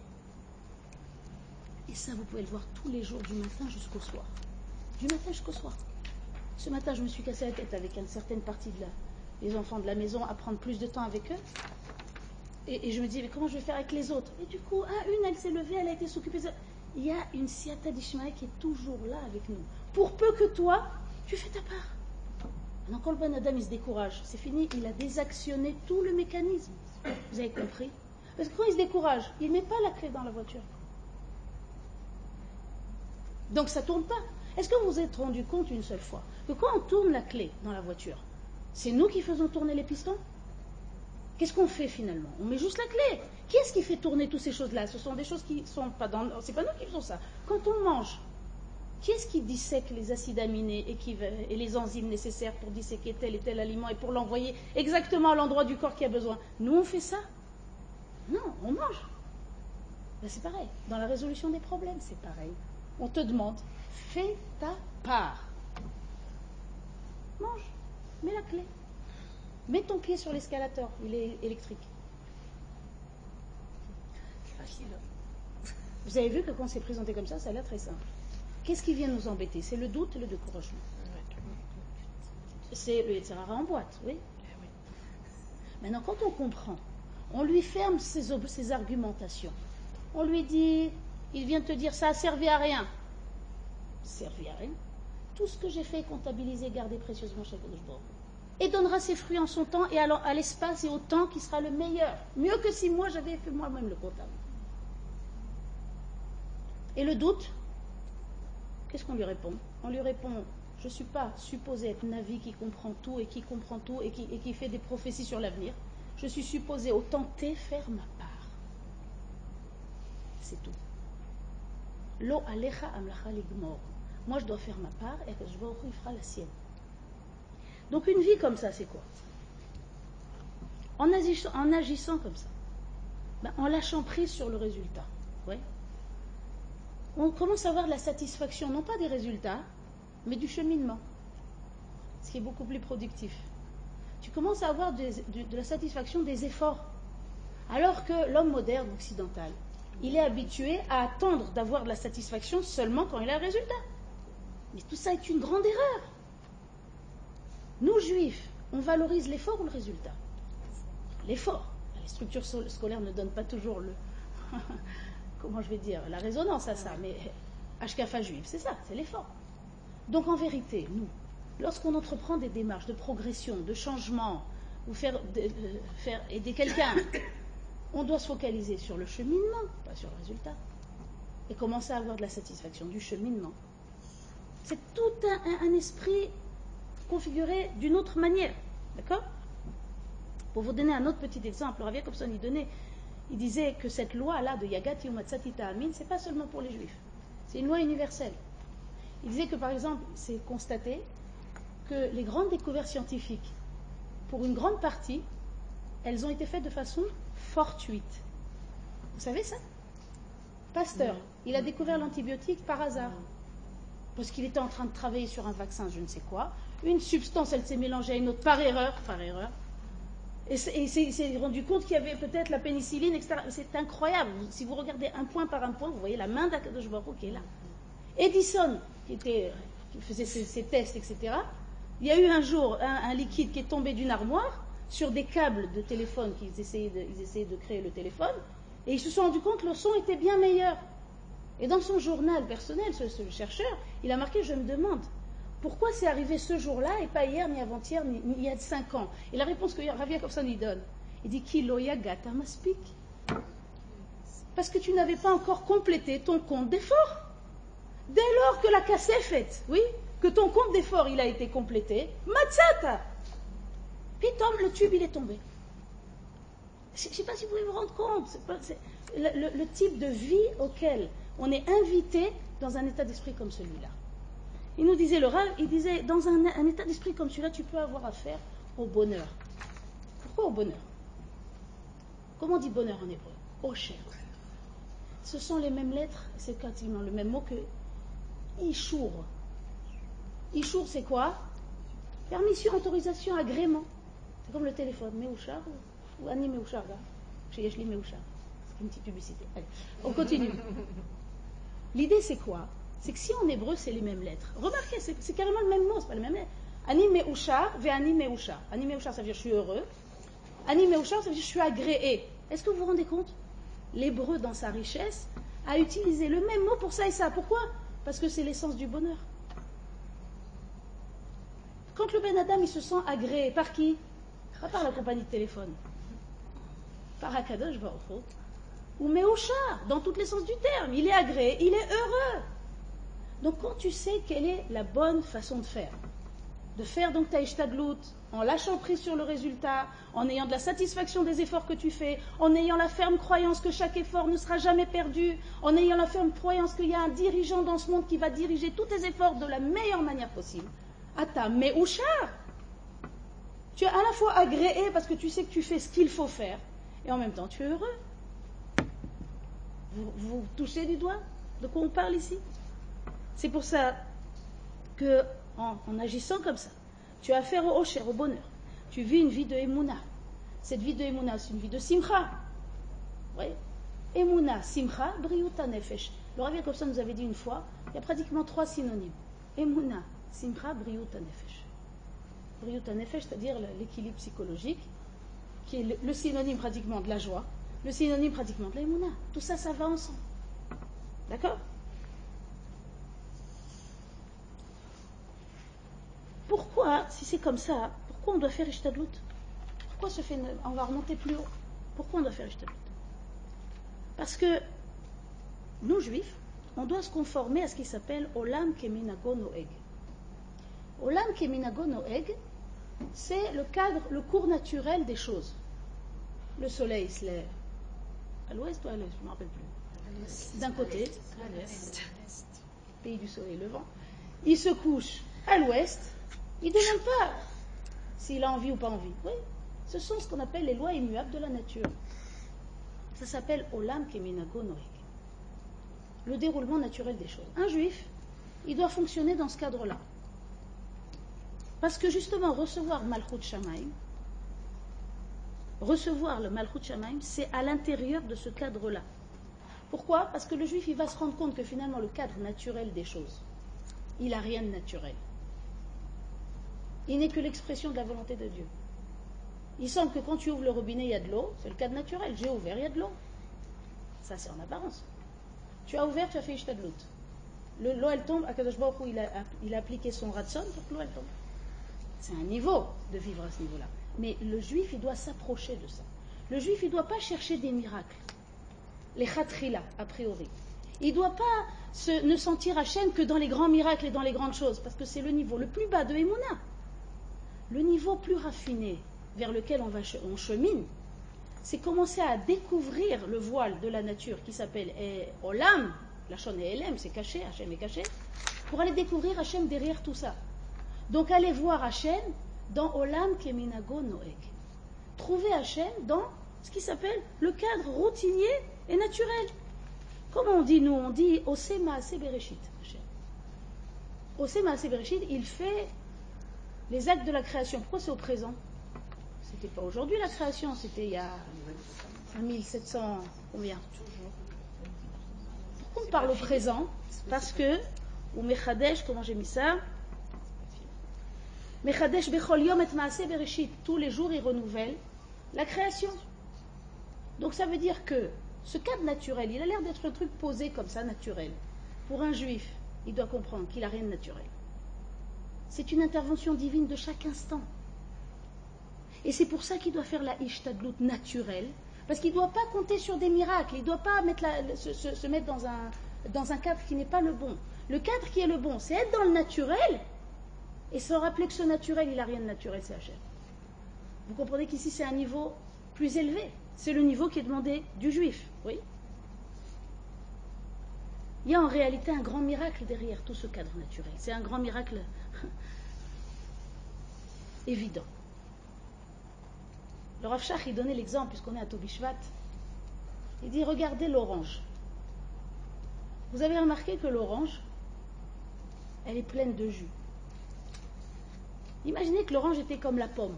Et ça, vous pouvez le voir tous les jours, du matin jusqu'au soir. Du matin jusqu'au soir. Ce matin, je me suis cassé la tête avec une certaine partie de la, les enfants de la maison à prendre plus de temps avec eux. Et, je me dis, mais comment je vais faire avec les autres? Et du coup, ah, une, elle s'est levée, elle a été s'occuper. Il y a une siata d'Ishmael qui est toujours là avec nous. Pour peu que toi, tu fais ta part. Maintenant, quand le bon Adam, il se décourage, c'est fini, il a désactionné tout le mécanisme. Vous avez compris? Parce que quand il se décourage, il ne met pas la clé dans la voiture. Donc ça ne tourne pas. Est-ce que vous vous êtes rendu compte une seule fois que quand on tourne la clé dans la voiture, c'est nous qui faisons tourner les pistons? Qu'est-ce qu'on fait finalement? On met juste la clé. Qui est-ce qui fait tourner toutes ces choses-là? Ce sont des choses qui ne sont pas dans. C'est pas nous qui faisons ça. Quand on mange, qui est-ce qui dissèque les acides aminés et, et, les enzymes nécessaires pour disséquer tel et tel aliment et pour l'envoyer exactement à l'endroit du corps qui a besoin? Nous, on fait ça. Non, on mange. Ben, c'est pareil. Dans la résolution des problèmes, c'est pareil. On te demande, fais ta part. Mange. Mets la clé. Mets ton pied sur l'escalator. Il est électrique. Vous avez vu que quand c'est présenté comme ça, ça a l'air très simple. Qu'est-ce qui vient nous embêter? C'est le doute et le découragement. C'est le etc. en boîte, oui. Maintenant, quand on comprend on lui ferme ses, argumentations. On lui dit, il vient te dire, ça a servi à rien. Servi à rien. Tout ce que j'ai fait est comptabilisé, gardé précieusement chez Bordeaux. Et donnera ses fruits en son temps et à l'espace et au temps qui sera le meilleur. Mieux que si moi j'avais fait moi-même le comptable. Et le doute, qu'est-ce qu'on lui répond? On lui répond je ne suis pas supposé être Navi qui comprend tout et qui comprend tout et qui fait des prophéties sur l'avenir je suis supposé au tenter faire ma part. C'est tout. Lo alecha amlacha ligmor. Moi, je dois faire ma part et je vois il fera la sienne. Donc, une vie comme ça, c'est quoi? En agissant, comme ça, ben, en lâchant prise sur le résultat. On commence à avoir de la satisfaction, non pas des résultats, mais du cheminement. Ce qui est beaucoup plus productif tu commences à avoir de, la satisfaction des efforts. Alors que l'homme moderne occidental, il est habitué à attendre d'avoir de la satisfaction seulement quand il a le résultat. Mais tout ça est une grande erreur. Nous, juifs, on valorise l'effort ou le résultat? L'effort. Les structures scolaires ne donnent pas toujours le. (laughs) comment je vais dire La résonance à ça, mais Ashkafa juif, c'est ça, c'est l'effort. Donc en vérité, nous, lorsqu'on entreprend des démarches de progression, de changement, ou faire, faire aider quelqu'un, on doit se focaliser sur le cheminement, pas sur le résultat. Et commencer à avoir de la satisfaction du cheminement. C'est tout un, esprit configuré d'une autre manière. D'accord? Pour vous donner un autre petit exemple, Ravia Kopson il donnait, il disait que cette loi-là de Yagati Umatsatita Amin, c'est pas seulement pour les juifs, c'est une loi universelle. Il disait que par exemple, c'est constaté que les grandes découvertes scientifiques, pour une grande partie, elles ont été faites de façon fortuite. Vous savez ça? Pasteur, il a découvert l'antibiotique par hasard. Parce qu'il était en train de travailler sur un vaccin, je ne sais quoi. Une substance, elle s'est mélangée à une autre par erreur, par erreur. Et, il s'est rendu compte qu'il y avait peut-être la pénicilline, etc. C'est incroyable. Si vous regardez un point par un point, vous voyez la main d'Akadosh qui est là. Edison, qui, était, qui faisait ses, tests, etc., il y a eu un jour un, liquide qui est tombé d'une armoire sur des câbles de téléphone qu'ils essayaient de, ils essayaient de créer le téléphone, et ils se sont rendus compte que le son était bien meilleur. Et dans son journal personnel, ce, chercheur, il a marqué Je me demande pourquoi c'est arrivé ce jour-là et pas hier, ni avant-hier, ni, il y a cinq ans? Et la réponse que Ravia Kovsan lui donne, il dit Kiloya gata maspik. Parce que tu n'avais pas encore complété ton compte d'effort. Dès lors que la casse est faite, oui, que ton compte d'effort il a été complété, matzata. Pitom, le tube il est tombé. Je ne sais pas si vous pouvez vous rendre compte. le, type de vie auquel on est invité dans un état d'esprit comme celui-là. Il nous disait, le Rav, il disait, dans un, état d'esprit comme celui-là, tu peux avoir affaire au bonheur. Pourquoi au bonheur? Comment on dit bonheur en hébreu? Au cher. Ce sont les mêmes lettres, c'est quasiment le même mot que Ishour. Ishour, c'est quoi? Permission, autorisation, agrément. C'est comme le téléphone, Meouchar ou Annie Meouchar, là. Chez Yeshli Meouchar. C'est une petite publicité. Allez, on continue. (laughs) L'idée, c'est quoi? C'est que si en hébreu, c'est les mêmes lettres. Remarquez, c'est carrément le même mot, c'est pas les mêmes lettres. Ani Meouchar, ve Ani Meouchar. Ani Meouchar, ça veut dire je suis heureux. Ani Meouchar, ça veut dire je suis agréé. Est-ce que vous vous rendez compte? L'hébreu, dans sa richesse, a utilisé le même mot pour ça et ça. Pourquoi? Parce que c'est l'essence du bonheur. Quand le Ben Adam il se sent agréé, par qui? Par la compagnie de téléphone. Par Akadosh Baruch ou Meouchar, dans tous les sens du terme. Il est agréé, il est heureux. Donc quand tu sais quelle est la bonne façon de faire, de faire donc ta ishtadlout, en lâchant prise sur le résultat, en ayant de la satisfaction des efforts que tu fais, en ayant la ferme croyance que chaque effort ne sera jamais perdu, en ayant la ferme croyance qu'il y a un dirigeant dans ce monde qui va diriger tous tes efforts de la meilleure manière possible. Ata Meouchar, tu es à la fois agréé parce que tu sais que tu fais ce qu'il faut faire, et en même temps tu es heureux. Vous, touchez du doigt de quoi on parle ici? C'est pour ça que, en, agissant comme ça, tu as affaire au cher, au bonheur. Tu vis une vie de Emouna. Cette vie de Emouna, c'est une vie de Simcha. Oui. Emouna, Simcha, Briuta Nefesh. Le Rav ça nous avait dit une fois, il y a pratiquement trois synonymes. Emouna, Simcha, Briuta Nefesh. Nefesh, c'est-à-dire l'équilibre psychologique, qui est le synonyme pratiquement de la joie, le synonyme pratiquement de l'aïmouna. Tout ça, ça va ensemble. D'accord? Pourquoi, si c'est comme ça, pourquoi on doit faire Ishtadlout Pourquoi on va remonter plus haut Pourquoi on doit faire Ishtadlout Parce que nous, juifs, on doit se conformer à ce qui s'appelle Olam Keminago Noeg. Olam Keminago Noeg, c'est le cadre, le cours naturel des choses. Le soleil se lève, à l'ouest ou à l'est Je ne me rappelle plus. D'un côté, à l'est, pays du soleil levant. Il se couche à l'ouest. Il ne demande pas s'il a envie ou pas envie. Oui, ce sont ce qu'on appelle les lois immuables de la nature. Ça s'appelle Olam Keminago Noeg. Le déroulement naturel des choses. Un juif, il doit fonctionner dans ce cadre-là. Parce que justement, recevoir Malchut Shamaim, recevoir le Malchut Shamaim, c'est à l'intérieur de ce cadre-là. Pourquoi? Parce que le juif, il va se rendre compte que finalement, le cadre naturel des choses, il n'a rien de naturel. Il n'est que l'expression de la volonté de Dieu. Il semble que quand tu ouvres le robinet, il y a de l'eau. C'est le cadre naturel. J'ai ouvert, il y a de l'eau. Ça, c'est en apparence. Tu as ouvert, tu as fait Ishtadlout. L'eau, elle tombe. Akadosh Baruch il a, il a appliqué son ratson pour que l'eau, elle tombe. C'est un niveau de vivre à ce niveau-là. Mais le juif, il doit s'approcher de ça. Le juif, il ne doit pas chercher des miracles. Les khatrila, a priori. Il ne doit pas se, ne sentir Hachem que dans les grands miracles et dans les grandes choses, parce que c'est le niveau le plus bas de Emouna. Le niveau plus raffiné vers lequel on, va, on chemine, c'est commencer à découvrir le voile de la nature qui s'appelle eh, Olam, la chaîne est Elem, c'est caché, Hachem est caché, pour aller découvrir Hachem derrière tout ça. Donc allez voir Hachem dans Olam Keminago Noeg. Trouver Hachem dans ce qui s'appelle le cadre routinier et naturel. Comment on dit nous On dit Osema Sebereshit. Osema Sebereshit, il fait les actes de la création. Pourquoi c'est au présent C'était pas aujourd'hui la création, c'était il y a 1700, combien? Pourquoi on parle au présent Parce que, ou Mechadesh, comment j'ai mis ça? Mechadesh Bechol Yom et Maase Bereshit. Tous les jours, il renouvelle la création. Donc ça veut dire que ce cadre naturel, il a l'air d'être un truc posé comme ça, naturel. Pour un juif, il doit comprendre qu'il n'a rien de naturel. C'est une intervention divine de chaque instant. Et c'est pour ça qu'il doit faire la ishtadlut naturelle, parce qu'il ne doit pas compter sur des miracles, il ne doit pas se, mettre dans un cadre qui n'est pas le bon. Le cadre qui est le bon, c'est être dans le naturel, et que ce naturel, il n'a rien de naturel, c'est Hachem. Vous comprenez qu'ici, c'est un niveau plus élevé. C'est le niveau qui est demandé du juif, oui Il y a en réalité un grand miracle derrière tout ce cadre naturel. C'est un grand miracle (laughs) évident. Le Rav Shach, il donnait l'exemple, puisqu'on est à Tobishvat. Il dit Regardez l'orange. Vous avez remarqué que l'orange, elle est pleine de jus. Imaginez que l'orange était comme la pomme,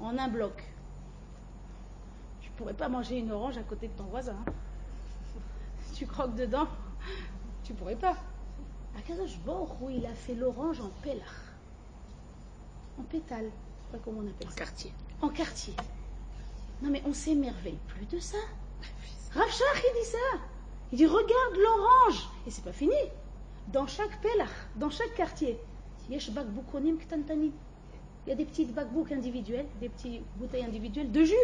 en un bloc pourrais pas manger une orange à côté de ton voisin. Hein. (laughs) tu croques dedans, tu pourrais pas. Akadosh où il a fait l'orange en pélard, en pétale, pas comment on appelle en quartier. En quartier. Non mais on s'émerveille plus de ça. Rav il dit ça. Il dit regarde l'orange et c'est pas fini. Dans chaque pélard, dans chaque quartier, il y a des petites bakbouk individuelles, des petites bouteilles individuelles de jus.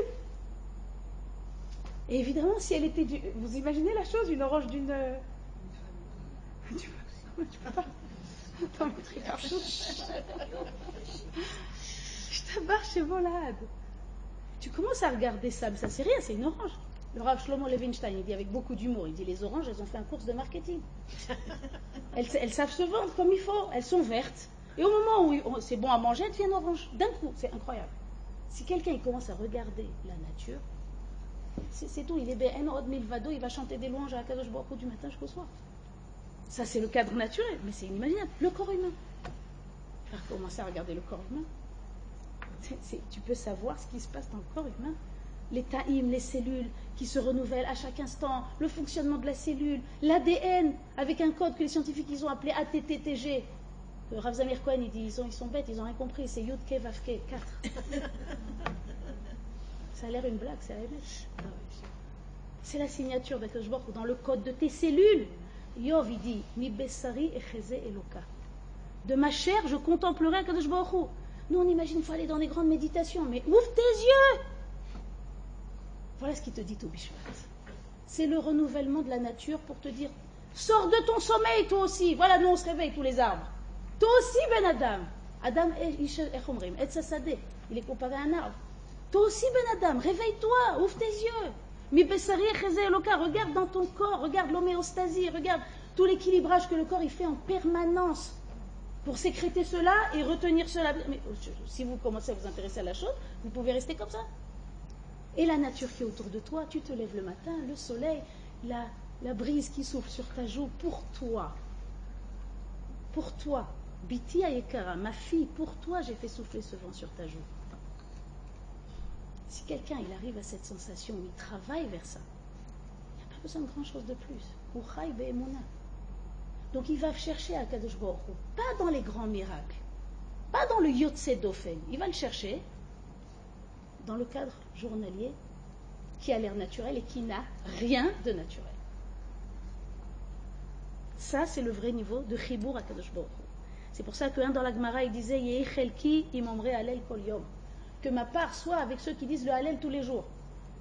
Et évidemment, si elle était du... Vous imaginez la chose, une orange d'une... Euh, tu peux, tu peux (laughs) pas. Attends, Je t'abarre chez Volade. Tu commences à regarder ça, mais ça c'est rien, c'est une orange. Le Rav Shlomo Levinstein, il dit avec beaucoup d'humour, il dit les oranges, elles ont fait un cours de marketing. (laughs) elles, elles, savent se vendre comme il faut, elles sont vertes. Et au moment où c'est bon à manger, elles deviennent oranges. D'un coup, c'est incroyable. Si quelqu'un commence à regarder la nature, c'est tout. Il est Ben Milvado, il va chanter des louanges à Kadosh Baruch du matin jusqu'au soir. Ça, c'est le cadre naturel, mais c'est inimaginable. Le corps humain. Faire commencer à regarder le corps humain. tu peux savoir ce qui se passe dans le corps humain. Les taïms, les cellules qui se renouvellent à chaque instant, le fonctionnement de la cellule, l'ADN avec un code que les scientifiques ils ont appelé ATTTG. Rav Zamir Cohen, il dit ils, ils sont bêtes, ils ont rien compris, c'est Yud Ke 4. (laughs) Ça a l'air une blague, c'est la C'est la signature dans le code de tes cellules. Yov, il dit Mi Bessari et Eloka. De ma chair, je contemplerai Akadosh Nous, on imagine qu'il faut aller dans des grandes méditations, mais ouvre tes yeux Voilà ce qu'il te dit au C'est le renouvellement de la nature pour te dire Sors de ton sommeil, toi aussi. Voilà, nous, on se réveille, tous les arbres. Toi aussi, Ben Adam. Adam, il est comparé à un arbre. Toi aussi, Ben Adam, réveille-toi, ouvre tes yeux. Regarde dans ton corps, regarde l'homéostasie, regarde tout l'équilibrage que le corps il fait en permanence pour sécréter cela et retenir cela. Mais oh, si vous commencez à vous intéresser à la chose, vous pouvez rester comme ça. Et la nature qui est autour de toi, tu te lèves le matin, le soleil, la, la brise qui souffle sur ta joue pour toi. Pour toi. Biti Ayekara, ma fille, pour toi j'ai fait souffler ce vent sur ta joue. Si quelqu'un il arrive à cette sensation il travaille vers ça, il n'y a pas besoin de grand chose de plus. Donc il va chercher à Kadosh pas dans les grands miracles, Pas dans le Yotse Dofen. Il va le chercher dans le cadre journalier qui a l'air naturel et qui n'a rien de naturel. Ça, c'est le vrai niveau de Chibour à Kadosh Baruch. C'est pour ça qu'un dans la Gemara, il disait Yehi Chelki imomre alel kol yom. Que ma part soit avec ceux qui disent le Hallel tous les jours.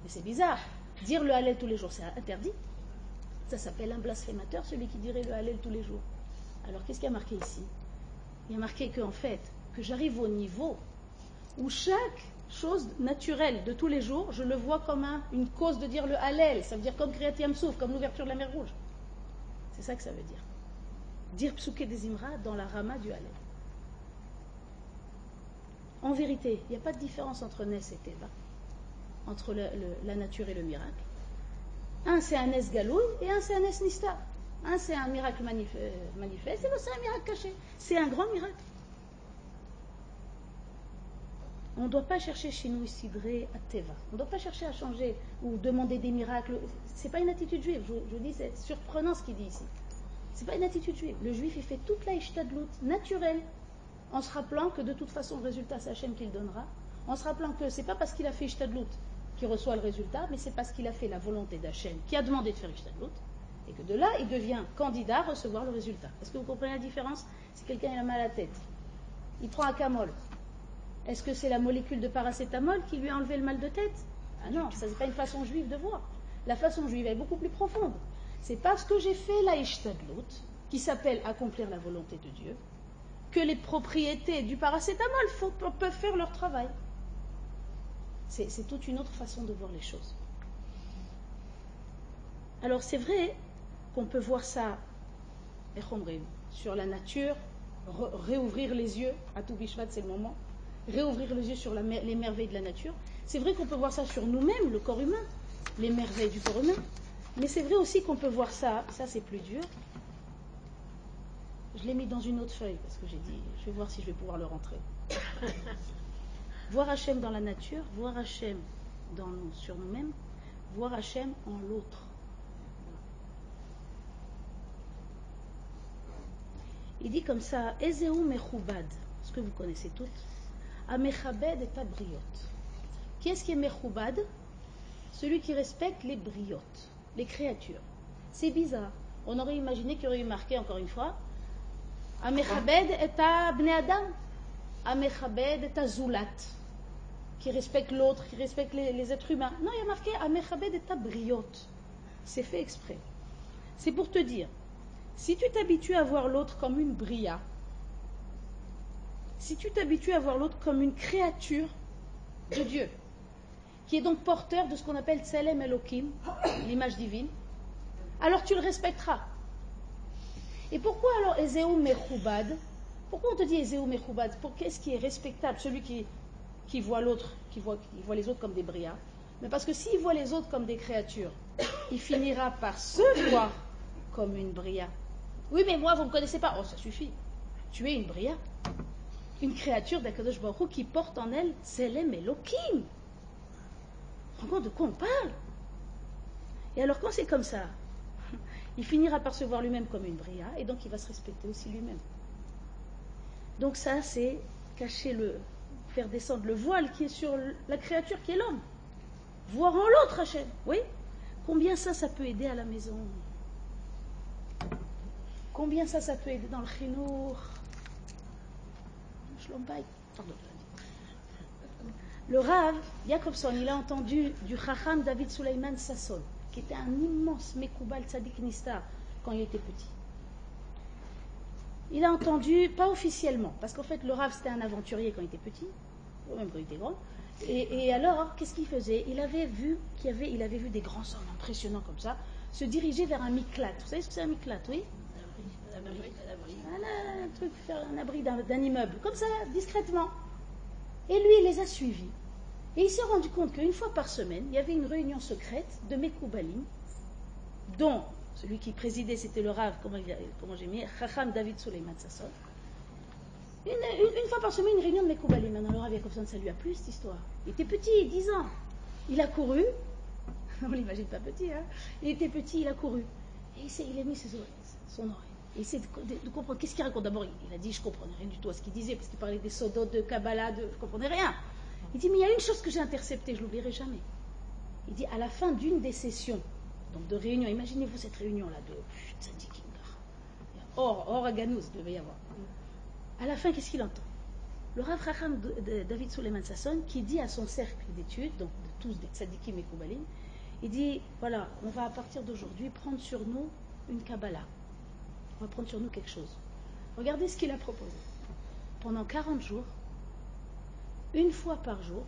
Mais c'est bizarre. Dire le Hallel tous les jours, c'est interdit. Ça s'appelle un blasphémateur, celui qui dirait le Hallel tous les jours. Alors qu'est-ce qu'il y a marqué ici? Il y a marqué qu'en fait, que j'arrive au niveau où chaque chose naturelle de tous les jours, je le vois comme un- une cause de dire le Hallel. Ça veut dire comme Kriyat Yamsouf, comme l'ouverture de la mer Rouge. C'est ça que ça veut dire. Dire Psuke des Imra dans la Rama du Hallel. En vérité, il n'y a pas de différence entre Nes et Teva, entre la nature et le miracle. Un, c'est un Nes Galoui et un, c'est un Nes Nista. Un, c'est un miracle euh, manifeste et l'autre, c'est un miracle caché. C'est un grand miracle. On ne doit pas chercher chez nous Sidré à Teva. On ne doit pas chercher à changer ou demander des miracles. C'est pas une attitude juive. Je, je vous dis, c'est surprenant ce qu'il dit ici. C'est pas une attitude juive. Le juif, il fait toute la ishtadlout naturelle, en se rappelant que de toute façon, le résultat, c'est Hachem qui le donnera. En se rappelant que c'est pas parce qu'il a fait ishtadlout qu'il reçoit le résultat, mais c'est parce qu'il a fait la volonté d'Hachem qui a demandé de faire ishtadlout. Et que de là, il devient candidat à recevoir le résultat. Est-ce que vous comprenez la différence? Si quelqu'un a mal à tête, il prend un camol. Est-ce que c'est la molécule de paracétamol qui lui a enlevé le mal de tête? Ah non, ça c'est pas une façon juive de voir. La façon juive est beaucoup plus profonde. C'est parce que j'ai fait la ishtadlout, qui s'appelle accomplir la volonté de Dieu, que les propriétés du paracétamol peuvent faire leur travail. C'est toute une autre façon de voir les choses. Alors c'est vrai qu'on peut voir ça Echomrim, sur la nature, re- réouvrir les yeux, à tout Bishvat c'est le moment, réouvrir les yeux sur les merveilles de la nature. C'est vrai qu'on peut voir ça sur nous-mêmes, le corps humain, les merveilles du corps humain. Mais c'est vrai aussi qu'on peut voir ça, ça c'est plus dur. Je l'ai mis dans une autre feuille parce que j'ai dit, je vais voir si je vais pouvoir le rentrer. (laughs) voir Hachem dans la nature, voir Hachem dans nous, sur nous-mêmes, voir Hachem en l'autre. Il dit comme ça, Ezeu Mechoubad, ce que vous connaissez toutes, Amechabed et Tabriot. Qui est-ce qui est Mechoubad? Celui qui respecte les briotes, les créatures. C'est bizarre. On aurait imaginé qu'il y aurait eu marqué, encore une fois, Amechabed et Bne Adam, Amechabed et Zoulat, qui respecte l'autre, qui respecte les, êtres humains. Non, il y a marqué Amechabed et Tabriot. C'est fait exprès. C'est pour te dire, si tu t'habitues à voir l'autre comme une bria, si tu t'habitues à voir l'autre comme une créature de Dieu, qui est donc porteur de ce qu'on appelle Tselem Elohim, (coughs) l'image divine, alors tu le respecteras. Et pourquoi alors Ezeu Mechoubad Pourquoi on te dit Ezeu Mechoubad Pour qu'est-ce qui est respectable? Celui qui, qui voit l'autre, qui voit, qui voit les autres comme des brias. Mais parce que s'il voit les autres comme des créatures, (coughs) il finira par se voir comme une bria. Oui, mais moi, vous ne me connaissez pas. Oh, ça suffit. Tu es une bria. Une créature d'Akadosh Baruch qui porte en elle Tselem Elohim. Compte de quoi on parle? Et alors, quand c'est comme ça, (laughs) il finira par se voir lui-même comme une bria et donc il va se respecter aussi lui-même. Donc, ça, c'est cacher le, faire descendre le voile qui est sur la créature qui est l'homme. Voir en l'autre Hachem. Oui? Combien ça, ça peut aider à la maison? Combien ça, ça peut aider dans le chinour? Pardon. Le Rav Jacobson, il a entendu du Chacham David Suleiman Sasson, qui était un immense Mekoubal Tzadik Nistar quand il était petit. Il a entendu, pas officiellement, parce qu'en fait le Rav c'était un aventurier quand il était petit, ou même quand il était grand. Et, et alors, qu'est-ce qu'il faisait? Il avait vu qu'il avait, il avait vu des grands hommes impressionnants comme ça se diriger vers un miklat. Vous savez ce que c'est un miklat, oui? Un truc, faire un abri d'un immeuble, comme ça, discrètement. Et lui, il les a suivis. Et il s'est rendu compte qu'une fois par semaine, il y avait une réunion secrète de Mekoubalim, dont celui qui présidait, c'était le Rav, comment, j'ai mis, Chacham David Suleiman Sasson. Une, fois par semaine, une réunion de Mekoubalim. Maintenant, le Rav Yakovson, ça lui a plu, cette histoire. Il était petit, 10 ans. Il a couru. (laughs) On l'imagine pas petit, hein. Il était petit, il a couru. Et il, il a mis ses oreilles, son oreille. Il essaie de, de- comprendre. Qu'est-ce qu'il raconte D'abord, il, a dit Je comprenais rien du tout à ce qu'il disait, parce qu'il parlait des sodotes, de Kabbalah, de, je comprenais rien. Il dit Mais il y a une chose que j'ai interceptée, je l'oublierai jamais. Il dit À la fin d'une des sessions, donc de réunion, imaginez-vous cette réunion-là de Tzadikim, Or, or à Ganouz, devait y avoir. À la fin, qu'est-ce qu'il entend? Le Rav de David Suleiman Sasson, qui dit à son cercle d'études, donc de tous des tzadikim et koubalim, il dit voilà, on va à partir d'aujourd'hui prendre sur nous une Kabbalah. On va prendre sur nous quelque chose. Regardez ce qu'il a proposé. Pendant 40 jours, une fois par jour,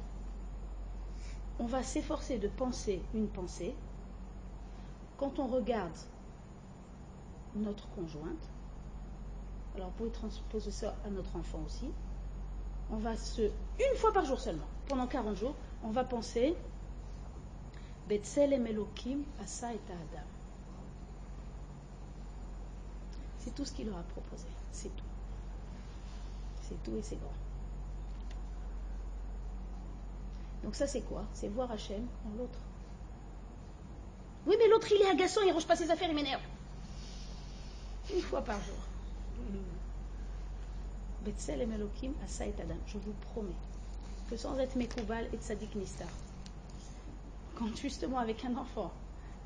on va s'efforcer de penser une pensée. Quand on regarde notre conjointe, alors vous pouvez transposer ça à notre enfant aussi, on va se, une fois par jour seulement, pendant 40 jours, on va penser Asa et Adam. C'est tout ce qu'il leur a proposé. C'est tout. C'est tout et c'est grand. Donc ça c'est quoi? C'est voir Hachem en l'autre. Oui mais l'autre il est agaçant, il range pas ses affaires, il m'énerve. Une fois par jour. Betselem Elohim Asa et Adam. Je vous promets que sans être Mekoubal et Tzadik Nistar, quand justement avec un enfant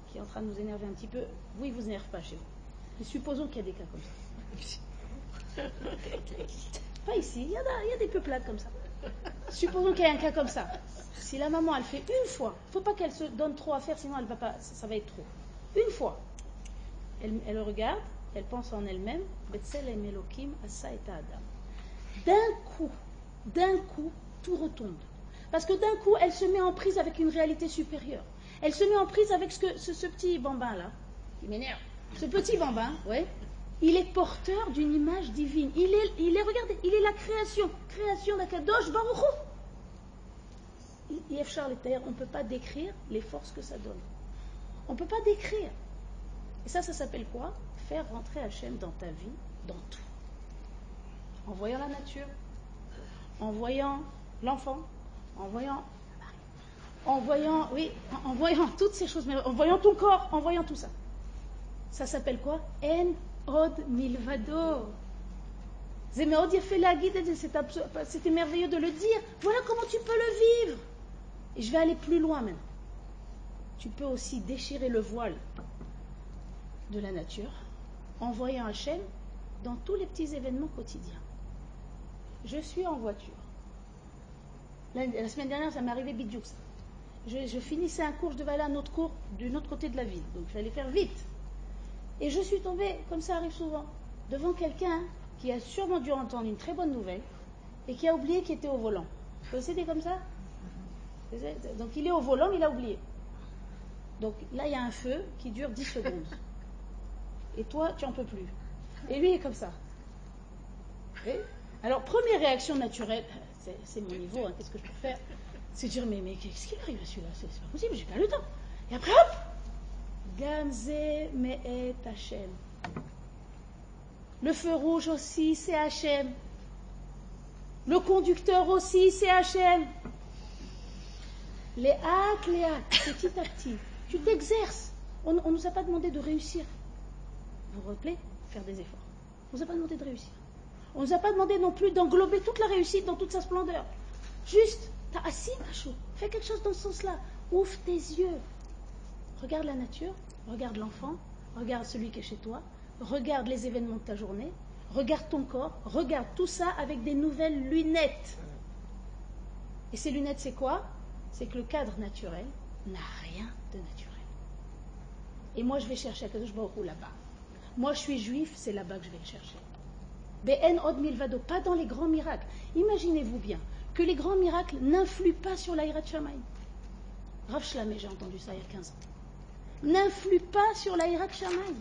qui est en train de nous énerver un petit peu, vous il vous énerve pas chez vous. Supposons qu'il y a des cas comme ça. Pas ici, il y, a, des peuplades comme ça. Supposons qu'il y a un cas comme ça. Si la maman elle fait une fois, il ne faut pas qu'elle se donne trop à faire, sinon elle va pas, ça, va être trop. Une fois, elle, regarde, elle pense en elle-même. D'un coup, d'un coup, tout retombe. Parce que d'un coup, elle se met en prise avec une réalité supérieure. Elle se met en prise avec ce, petit bambin là, qui m'énerve. Ce petit bambin, ouais, il est porteur d'une image divine. Il est, il est, regardez, il est la création, création d'Akadosh Baruch Hu. Yves Charles on ne peut pas décrire les forces que ça donne. On ne peut pas décrire. Et ça, ça s'appelle quoi? Faire rentrer Hachem dans ta vie, dans tout. En voyant la nature, en voyant l'enfant, en voyant en voyant, oui, en voyant toutes ces choses, mais en voyant ton corps, en voyant tout ça. Ça s'appelle quoi? En od milvado. C'était merveilleux de le dire. Voilà comment tu peux le vivre. Et je vais aller plus loin maintenant. Tu peux aussi déchirer le voile de la nature en voyant Hachem dans tous les petits événements quotidiens. Je suis en voiture. La, la semaine dernière, ça m'est arrivé bidjoux. Je, je, finissais un cours, je devais aller à un autre cours d'un autre côté de la ville. Donc j'allais faire vite. Et je suis tombée, comme ça arrive souvent, devant quelqu'un qui a sûrement dû entendre une très bonne nouvelle et qui a oublié qu'il était au volant. C'était comme ça? Donc il est au volant, mais il a oublié. Donc là, il y a un feu qui dure 10 secondes. (laughs) Et toi, tu n'en peux plus. Et lui est comme ça. Et alors, première réaction naturelle, c'est mon niveau, hein, qu'est-ce que je peux faire? C'est dire, mais, mais qu'est-ce qui arrive à celui-là? C'est pas possible, j'ai pas le temps. Et après, hop Gamze me'et Hachem. Le feu rouge aussi, c'est Hachem. Le conducteur aussi, c'est Hachem. Les hâtes, les hâtes, petit à petit. Tu t'exerces. On ne nous a pas demandé de réussir. Vous vous rappelez? Faire des efforts. On ne nous a pas demandé de réussir. On ne nous a pas demandé non plus d'englober toute la réussite dans toute sa splendeur. Juste, t'as assis, macho. Fais quelque chose dans ce sens-là. Ouvre tes yeux. Regarde la nature, regarde l'enfant, regarde celui qui est chez toi, regarde les événements de ta journée, regarde ton corps, regarde tout ça avec des nouvelles lunettes. Et ces lunettes, c'est quoi? C'est que le cadre naturel n'a rien de naturel. Et moi, je vais chercher Akadosh Baruch là-bas. Moi, je suis juif, c'est là-bas que je vais le chercher. Ben od milvado, pas dans les grands miracles. Imaginez-vous bien que les grands miracles n'influent pas sur l'Aïrat Shamaï. Rav Shlamé, j'ai entendu ça il y a 15 ans. N'influe pas sur l'Aïrat Shamaï.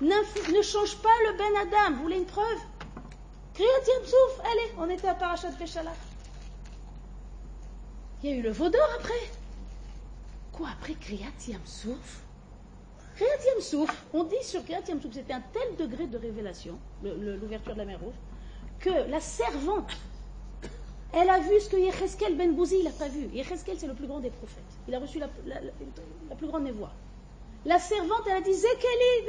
Ne change pas le Ben Adam. Vous voulez une preuve? Kriyat Yamsouf, allez, on était à Parashat Peshalach. Il y a eu le Vaudor après. Quoi après Kriyat Yamsouf Kriyat Yamsouf, on dit sur Kriyat Yamsouf, c'était un tel degré de révélation, l'ouverture de la mer Rouge, que la servante, elle a vu ce que Yecheskel Ben Bouzi, il n'a pas vu. Yecheskel, c'est le plus grand des prophètes. Il a reçu la, la, la, la plus grande névoie. La servante, elle a dit Zekeli,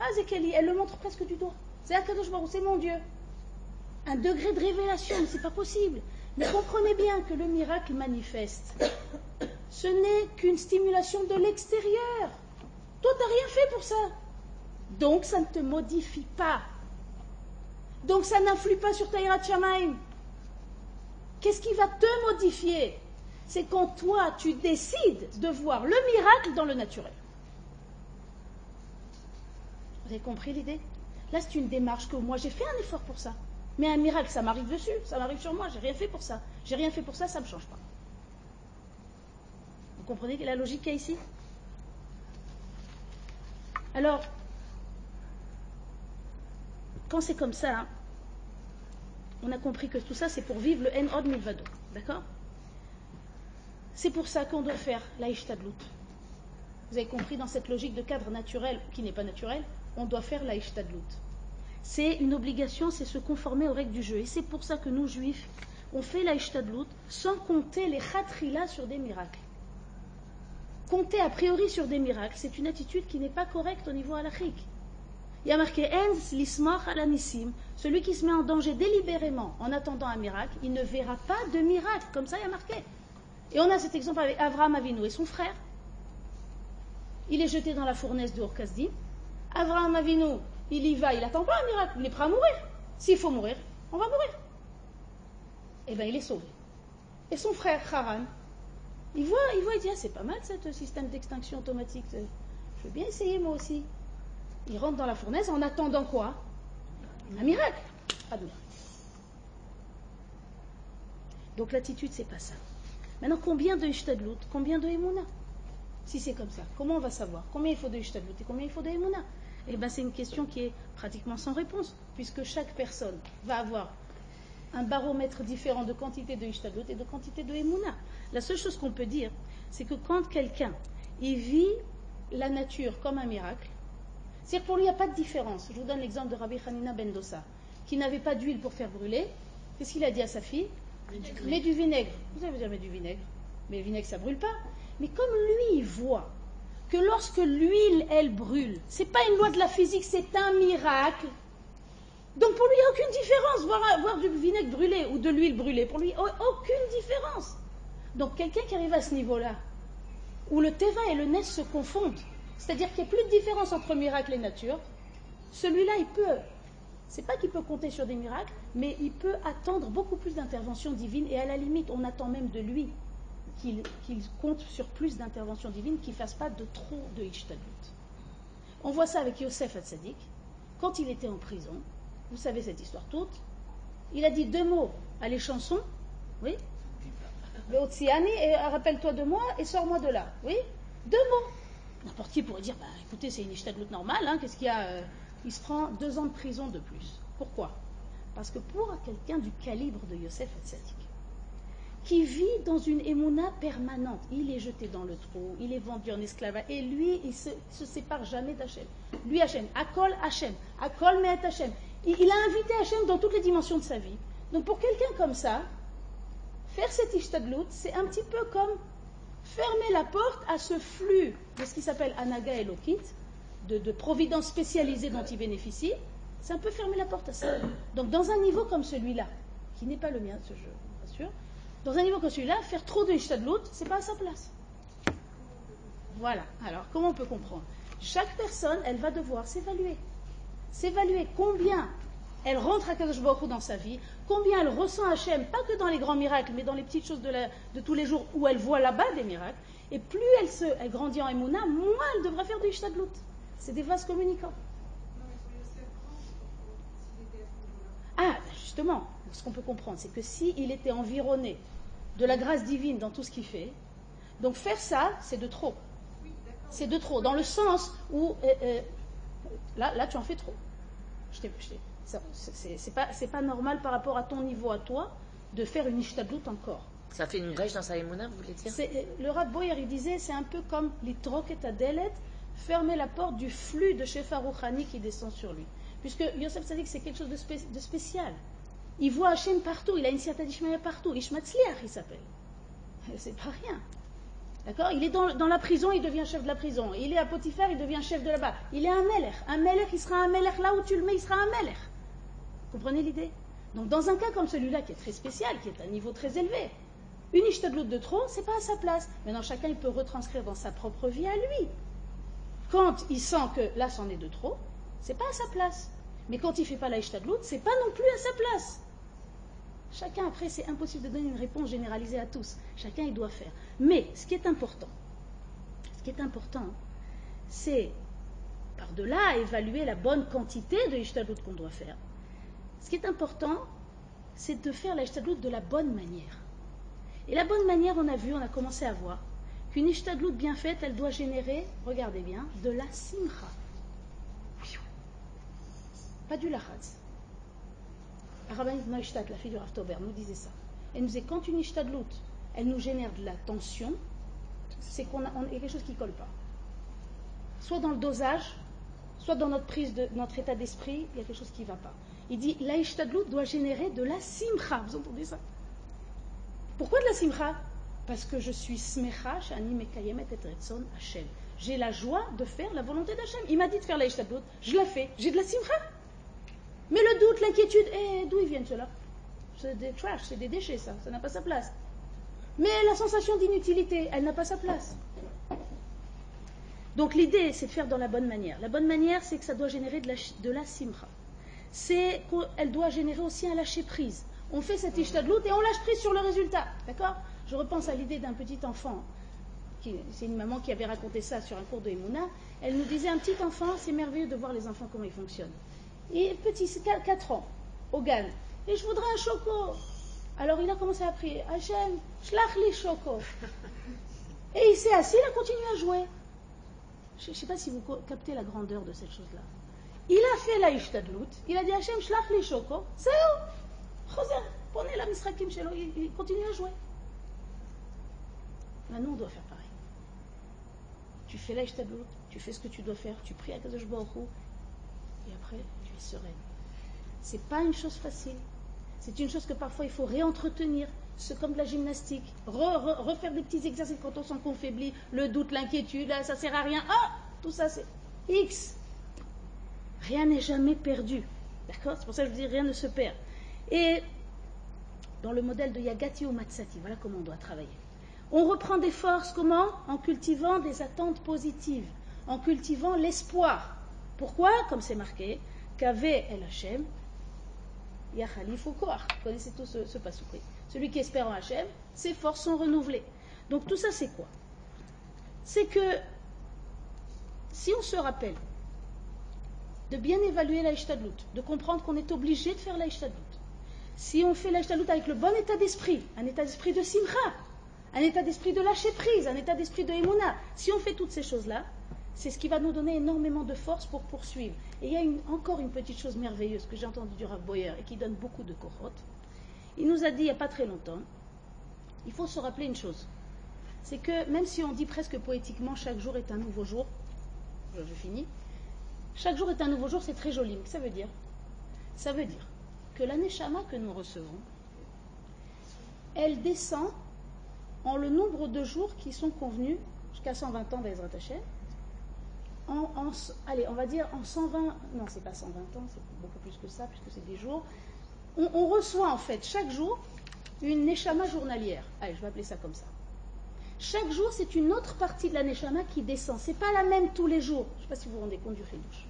Ah, Zekeli, elle le montre presque du doigt. C'est Akadosh Baruch, c'est mon Dieu. Un degré de révélation, mais c'est pas possible. Mais comprenez bien que le miracle manifeste, ce n'est qu'une stimulation de l'extérieur. Toi, tu n'as rien fait pour ça. Donc, ça ne te modifie pas. Donc, ça n'influe pas sur ta Shamaim. Qu'est-ce qui va te modifier? C'est quand toi, tu décides de voir le miracle dans le naturel. Vous avez compris l'idée? Là, c'est une démarche que moi, j'ai fait un effort pour ça. Mais un miracle, ça m'arrive dessus, ça m'arrive sur moi, j'ai rien fait pour ça. J'ai rien fait pour ça, ça ne me change pas. Vous comprenez la logique qu'il y a ici? Alors, quand c'est comme ça, hein, on a compris que tout ça, c'est pour vivre le En Od Milvado. D'accord? C'est pour ça qu'on doit faire la Ishtadlut. Vous avez compris, dans cette logique de cadre naturel, qui n'est pas naturel, on doit faire la Ishtadlut. C'est une obligation, c'est se conformer aux règles du jeu. Et c'est pour ça que nous, juifs, on fait la Ishtadlut sans compter les khatrila sur des miracles. Compter a priori sur des miracles, c'est une attitude qui n'est pas correcte au niveau halachique. Il y a marqué Enz lismach alanissim, celui qui se met en danger délibérément en attendant un miracle, il ne verra pas de miracle, comme ça il y a marqué. Et on a cet exemple avec Avram Avinu et son frère. Il est jeté dans la fournaise de Orkazdim. Avram Avinu, il y va, il n'attend pas un miracle, il est prêt à mourir. S'il faut mourir, on va mourir. Eh bien, il est sauvé. Et son frère Haran, il voit, il voit, il dit ah, c'est pas mal ce système d'extinction automatique. Je veux bien essayer moi aussi. Il rentre dans la fournaise en attendant quoi? Un miracle. Pas. Donc l'attitude, c'est pas ça. Maintenant, combien de Ishtadlut Combien de Emouna? Si c'est comme ça, comment on va savoir? Combien il faut de Ishtadlut et combien il faut de Emouna? Eh bien, c'est une question qui est pratiquement sans réponse, puisque chaque personne va avoir un baromètre différent de quantité de Ishtadlut et de quantité de Emouna. La seule chose qu'on peut dire, c'est que quand quelqu'un vit la nature comme un miracle, c'est-à-dire pour lui, il n'y a pas de différence. Je vous donne l'exemple de Rabbi Hanina Bendosa, qui n'avait pas d'huile pour faire brûler. Qu'est-ce qu'il a dit à sa fille? Mets du vinaigre. Vous avez jamais du vinaigre. Mais le vinaigre, ça brûle pas. Mais comme lui, il voit que lorsque l'huile, elle brûle, c'est pas une loi de la physique, c'est un miracle. Donc pour lui, il n'y a aucune différence, voir, du vinaigre brûlé ou de l'huile brûlée. Pour lui, aucune différence. Donc quelqu'un qui arrive à ce niveau-là, où le Teva et le Nes se confondent, c'est-à-dire qu'il n'y a plus de différence entre miracle et nature, celui-là, il peut, c'est pas qu'il peut compter sur des miracles, mais il peut attendre beaucoup plus d'interventions divines, et à la limite, on attend même de lui qu'il compte sur plus d'interventions divines, qu'il ne fasse pas de trop de Ishtadlut. On voit ça avec Yosef Hatzadik, quand il était en prison, vous savez cette histoire toute, il a dit deux mots à les chansons, oui, et rappelle-toi de moi et sors-moi de là, oui, deux mots. N'importe qui pourrait dire, bah, écoutez, c'est une ishtadlut normale, hein, qu'est-ce qu'il y a euh, Il se prend deux ans de prison de plus. Pourquoi? Parce que pour quelqu'un du calibre de Yosef Hatzadik, qui vit dans une émouna permanente, il est jeté dans le trou, il est vendu en esclavage, et lui, il se, se sépare jamais d'Hachem. Lui, Hachem, Akol Hachem, Akol Mehet Hachem. Il, il, a invité Hachem dans toutes les dimensions de sa vie. Donc pour quelqu'un comme ça, faire cette ishtadlut, c'est un petit peu comme fermer la porte à ce flux de ce qui s'appelle Anaga et Lokit, de, providence spécialisée dont il bénéficie, c'est un peu fermer la porte à ça. Donc dans un niveau comme celui-là, qui n'est pas le mien, ce jeu, bien sûr, dans un niveau comme celui-là, faire trop de Ishtadlut, c'est pas à sa place. Voilà. Alors, comment on peut comprendre? Chaque personne, elle va devoir s'évaluer. S'évaluer combien elle rentre à Kadosh Baruch dans sa vie, combien elle ressent Hachem, pas que dans les grands miracles, mais dans les petites choses de, tous les jours où elle voit là-bas des miracles, et plus elle, se, grandit en Emouna, moins elle devra faire du Ishtadlut. C'est des vases communicants. Ah, justement, ce qu'on peut comprendre, c'est que s'il était environné de la grâce divine dans tout ce qu'il fait, donc faire ça, c'est de trop. C'est de trop, dans le sens où, euh, euh, là, là, tu en fais trop. C'est pas, pas normal par rapport à ton niveau à toi de faire une ishtadlut encore. Ça fait une brèche dans sa émouna, vous voulez dire? Le Rav Boyer, il disait, c'est un peu comme et adelet, fermer la porte du flux de Shefa Rouhani qui descend sur lui. Puisque Yosef Sadik, c'est quelque chose de, spécial. Il voit Hachem partout, il a une certaine Ishmael partout. Ishmatzliach, il s'appelle. C'est pas rien. D'accord? Il est dans, la prison, il devient chef de la prison. Il est à Potiphar, il devient chef de là-bas. Il est un melech. Un melech, il sera un melech là où tu le mets, il sera un melech. Comprenez l'idée? Donc dans un cas comme celui-là, qui est très spécial, qui est à un niveau très élevé, une ishtadlout de trop, c'est pas à sa place. Maintenant, chacun, il peut retranscrire dans sa propre vie à lui. Quand il sent que là, c'en est de trop, c'est pas à sa place. Mais quand il fait pas la ishtadlout, c'est pas non plus à sa place. Chacun, après, c'est impossible de donner une réponse généralisée à tous. Chacun, il doit faire. Mais ce qui est important, ce qui est important, c'est par-delà évaluer la bonne quantité de l'ishtadlout qu'on doit faire. Ce qui est important, c'est de faire la de la bonne manière. Et la bonne manière, on a vu, on a commencé à voir, qu'une ishtadlout bien faite, elle doit générer, regardez bien, de la simcha. Pas du lachatz. La fille du Rav nous disait ça. Elle nous disait quand une ishtadlout, elle nous génère de la tension, c'est qu'on a, y a quelque chose qui ne colle pas. Soit dans le dosage, soit dans notre prise de notre état d'esprit, il y a quelque chose qui ne va pas. Il dit la ishtadlout doit générer de la simcha. Vous entendez ça? Pourquoi de la simcha? Parce que je suis smecha, shani mekayemet et retson Hashem. J'ai la joie de faire la volonté d'Hachem. Il m'a dit de faire la ishtadlout, je la fais. J'ai de la simcha. Mais le doute, l'inquiétude, eh, d'où ils viennent ceux-là? C'est des trash, c'est des déchets, ça, ça n'a pas sa place. Mais la sensation d'inutilité, elle n'a pas sa place. Donc l'idée, c'est de faire dans la bonne manière. La bonne manière, c'est que ça doit générer de la, de simra. C'est qu'elle doit générer aussi un lâcher-prise. On fait cette ishtadlout et on lâche prise sur le résultat. D'accord? Je repense à l'idée d'un petit enfant. C'est une maman qui avait raconté ça sur un cours de Emouna. Elle nous disait un petit enfant, c'est merveilleux de voir les enfants comment ils fonctionnent. Il est petit, c'est 4 ans, au Gan. Et je voudrais un choco. Alors il a commencé à prier Hachem, shlach li choco. (laughs) Et il s'est assis, il a continué à jouer. Je ne sais pas si vous captez la grandeur de cette chose-là. Il a fait la ishtadlout, il a dit Hachem, shlach li choco. C'est où? Prenez la misrakim chez lui, il continue à jouer. Maintenant, on doit faire pareil. Tu fais la tu fais ce que tu dois faire, tu pries à Kadosh Baruch et après, tu es sereine. C'est pas une chose facile. C'est une chose que parfois il faut réentretenir. C'est comme de la gymnastique. refaire des petits exercices quand on sent qu'on faiblit, le doute, l'inquiétude, ça sert à rien. Ah Tout ça, c'est X. Rien n'est jamais perdu. D'accord? C'est pour ça que je vous dis rien ne se perd. Et dans le modèle de Yagati ou Matsati, voilà comment on doit travailler. On reprend des forces, comment? En cultivant des attentes positives, en cultivant l'espoir. Pourquoi? Comme c'est marqué, qu'avait El Hachem, Yachalif ou Vous connaissez tous ce, ce Celui qui espère en Hachem, ses forces sont renouvelées. Donc tout ça, c'est quoi? C'est que si on se rappelle de bien évaluer la de comprendre qu'on est obligé de faire la si on fait la avec le bon état d'esprit, un état d'esprit de simcha, un état d'esprit de lâcher prise, un état d'esprit de émouna, si on fait toutes ces choses-là, c'est ce qui va nous donner énormément de force pour poursuivre. Et il y a encore une petite chose merveilleuse que j'ai entendue du Rav Boyer et qui donne beaucoup de kohot. Il nous a dit il n'y a pas très longtemps, il faut se rappeler une chose. C'est que même si on dit presque poétiquement chaque jour est un nouveau jour, je, finis, chaque jour est un nouveau jour, c'est très joli. Mais ça veut dire Ça veut dire que l'année Shama que nous recevons, elle descend en le nombre de jours qui sont convenus jusqu'à 120 ans d'Ezrat Hashem, en, allez, on va dire en 120, non, c'est pas 120 ans, c'est beaucoup plus que ça, puisque c'est des jours. On, reçoit en fait chaque jour une neshama journalière. Allez, je vais appeler ça comme ça. Chaque jour, c'est une autre partie de la neshama qui descend. C'est pas la même tous les jours. Je sais pas si vous vous rendez compte du chidouche.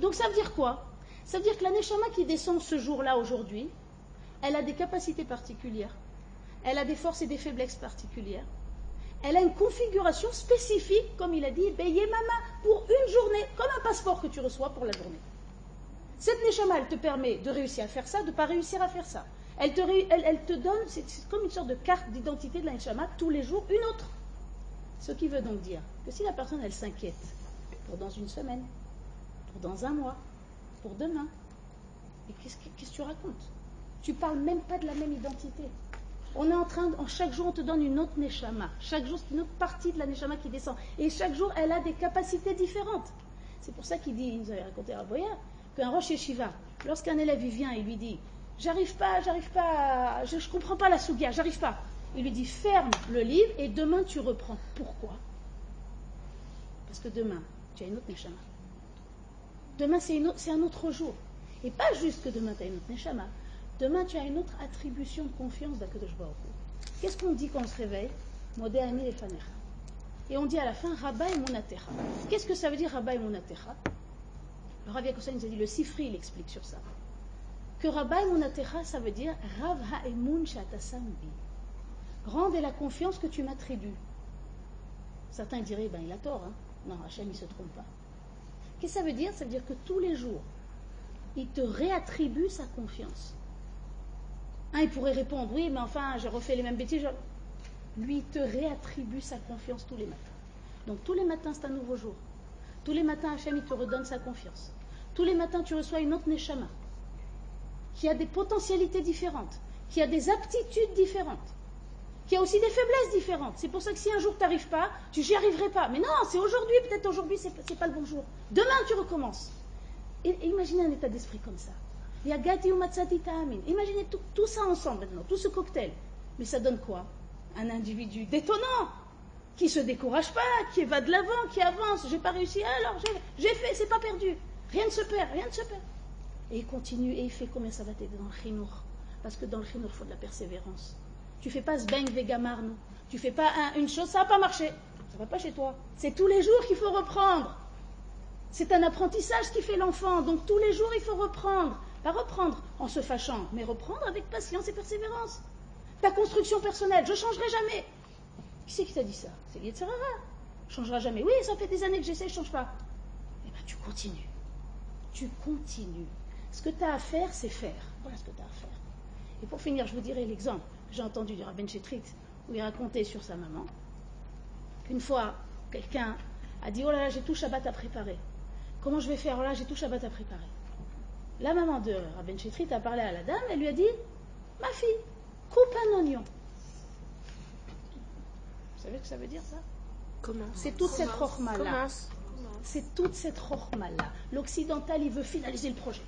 Donc ça veut dire quoi? Ça veut dire que la neshama qui descend ce jour-là, aujourd'hui, elle a des capacités particulières. Elle a des forces et des faiblesses particulières elle a une configuration spécifique, comme il a dit, Mama, pour une journée, comme un passeport que tu reçois pour la journée. Cette Neshama, elle te permet de réussir à faire ça, de ne pas réussir à faire ça. Elle te, elle, te donne, c'est comme une sorte de carte d'identité de la Neshama, tous les jours, une autre. Ce qui veut donc dire que si la personne, elle s'inquiète pour dans une semaine, pour dans un mois, pour demain, qu'est-ce que tu racontes? Tu parles même pas de la même identité. On est en train, chaque jour, on te donne une autre neshama. Chaque jour, c'est une autre partie de la neshama qui descend. Et chaque jour, elle a des capacités différentes. C'est pour ça qu'il dit, il nous avait raconté à Boya, qu'un roche yeshiva, lorsqu'un élève vient et lui dit J'arrive pas, j'arrive pas, je, ne comprends pas la sougia, j'arrive pas. Il lui dit ferme le livre et demain tu reprends. Pourquoi? Parce que demain, tu as une autre Neshama. Demain, c'est un autre jour. Et pas juste que demain, tu as une autre Neshama. Demain, tu as une autre attribution de confiance d'Akadosh Qu'est-ce qu'on dit quand on se réveille? Et on dit à la fin Rabba et Monatecha. Qu'est-ce que ça veut dire Rabba et Monatecha? Le Rav Yakosan nous a dit, le Sifri, il explique sur ça. Que Rabba et Monatecha, ça veut dire Rav Ha'emun Shatasambi. Rende la confiance que tu m'attribues. Certains diraient, ben il a tort. Hein. Non, Hachem, il ne se trompe pas. Qu'est-ce que ça veut dire? Ça veut dire que tous les jours, il te réattribue sa confiance. Un, il pourrait répondre, oui, mais enfin, j'ai refait les mêmes bêtises. Lui, il te réattribue sa confiance tous les matins. Donc tous les matins, c'est un nouveau jour. Tous les matins, Hachem, il te redonne sa confiance. Tous les matins, tu reçois une autre Neshama, qui a des potentialités différentes, qui a des aptitudes différentes, qui a aussi des faiblesses différentes. C'est pour ça que si un jour tu n'arrives pas, tu n'y arriverai pas. Mais non, c'est aujourd'hui, peut-être aujourd'hui, ce n'est pas le bon jour. Demain, tu recommences. Et, imaginez un état d'esprit comme ça. Imaginez tout, ça ensemble maintenant, tout ce cocktail. Mais ça donne quoi? Un individu détonnant, qui se décourage pas, qui va de l'avant, qui avance. J'ai pas réussi, alors j'ai fait, c'est pas perdu. Rien ne se perd, rien ne se perd. Et il continue et il fait combien ça va t'aider dans le chinour Parce que dans le chinour, il faut de la persévérance. Tu fais pas ce bang vegamarno. Tu fais pas une chose, ça n'a pas marché. Ça va pas chez toi. C'est tous les jours qu'il faut reprendre. C'est un apprentissage qui fait l'enfant. Donc tous les jours, il faut reprendre. Pas reprendre en se fâchant, mais reprendre avec patience et persévérance. Ta construction personnelle, je ne changerai jamais. Qui c'est qui t'a dit ça? C'est Yetzirara. Changerai jamais. Oui, ça fait des années que j'essaie, je ne change pas. Eh bien, tu continues. Tu continues. Ce que tu as à faire, c'est faire. Voilà ce que tu as à faire. Et pour finir, je vous dirai l'exemple que j'ai entendu du Rabben Chetrit, où il racontait sur sa maman qu'une fois, quelqu'un a dit Oh là là, j'ai tout Shabbat à préparer. Comment je vais faire? Oh là, j'ai tout Shabbat à préparer. La maman de Rabben Chetrit a parlé à la dame, elle lui a dit Ma fille, coupe un oignon. Vous savez ce que ça veut dire ça? C'est toute cette rochma-là. C'est toute cette rochma-là. L'occidental, il veut finaliser le projet.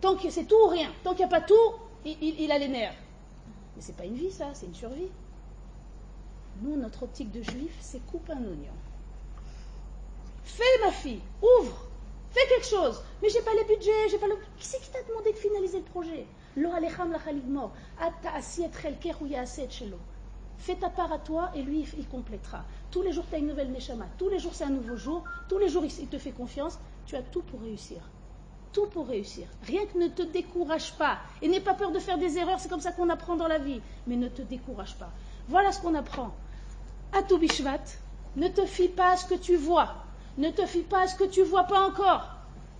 Tant que c'est tout ou rien, tant qu'il n'y a pas tout, il, a les nerfs. Mais c'est pas une vie, ça, c'est une survie. Nous, notre optique de juif, c'est coupe un oignon. Fais, ma fille, ouvre, fais quelque chose. Mais j'ai pas les budgets, j'ai pas le. Qui c'est qui t'a demandé de finaliser le projet? Fais ta part à toi et lui, il complétera. Tous les jours, tu as une nouvelle Neshama. Tous les jours, c'est un nouveau jour. Tous les jours, il te fait confiance. Tu as tout pour réussir tout pour réussir. Rien que ne te décourage pas. Et n'aie pas peur de faire des erreurs, c'est comme ça qu'on apprend dans la vie. Mais ne te décourage pas. Voilà ce qu'on apprend. À tout Bishvat, ne te fie pas à ce que tu vois. Ne te fie pas à ce que tu vois pas encore.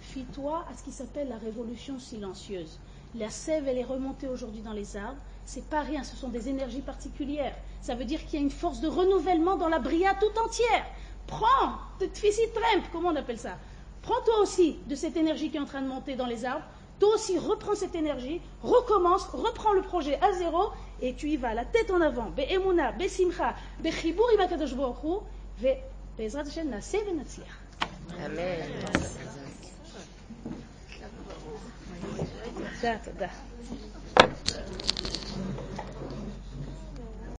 Fie-toi à ce qui s'appelle la révolution silencieuse. La sève, elle est remontée aujourd'hui dans les arbres. C'est pas rien, ce sont des énergies particulières. Ça veut dire qu'il y a une force de renouvellement dans la bria tout entière. Prends, te trempe, comment on appelle ça? Prends toi aussi de cette énergie qui est en train de monter dans les arbres. Toi aussi, reprends cette énergie, recommence, reprends le projet à zéro et tu y vas, la tête en avant. Be'simcha, בעזרת השם נעשה ונצליח. אמן. תודה, תודה.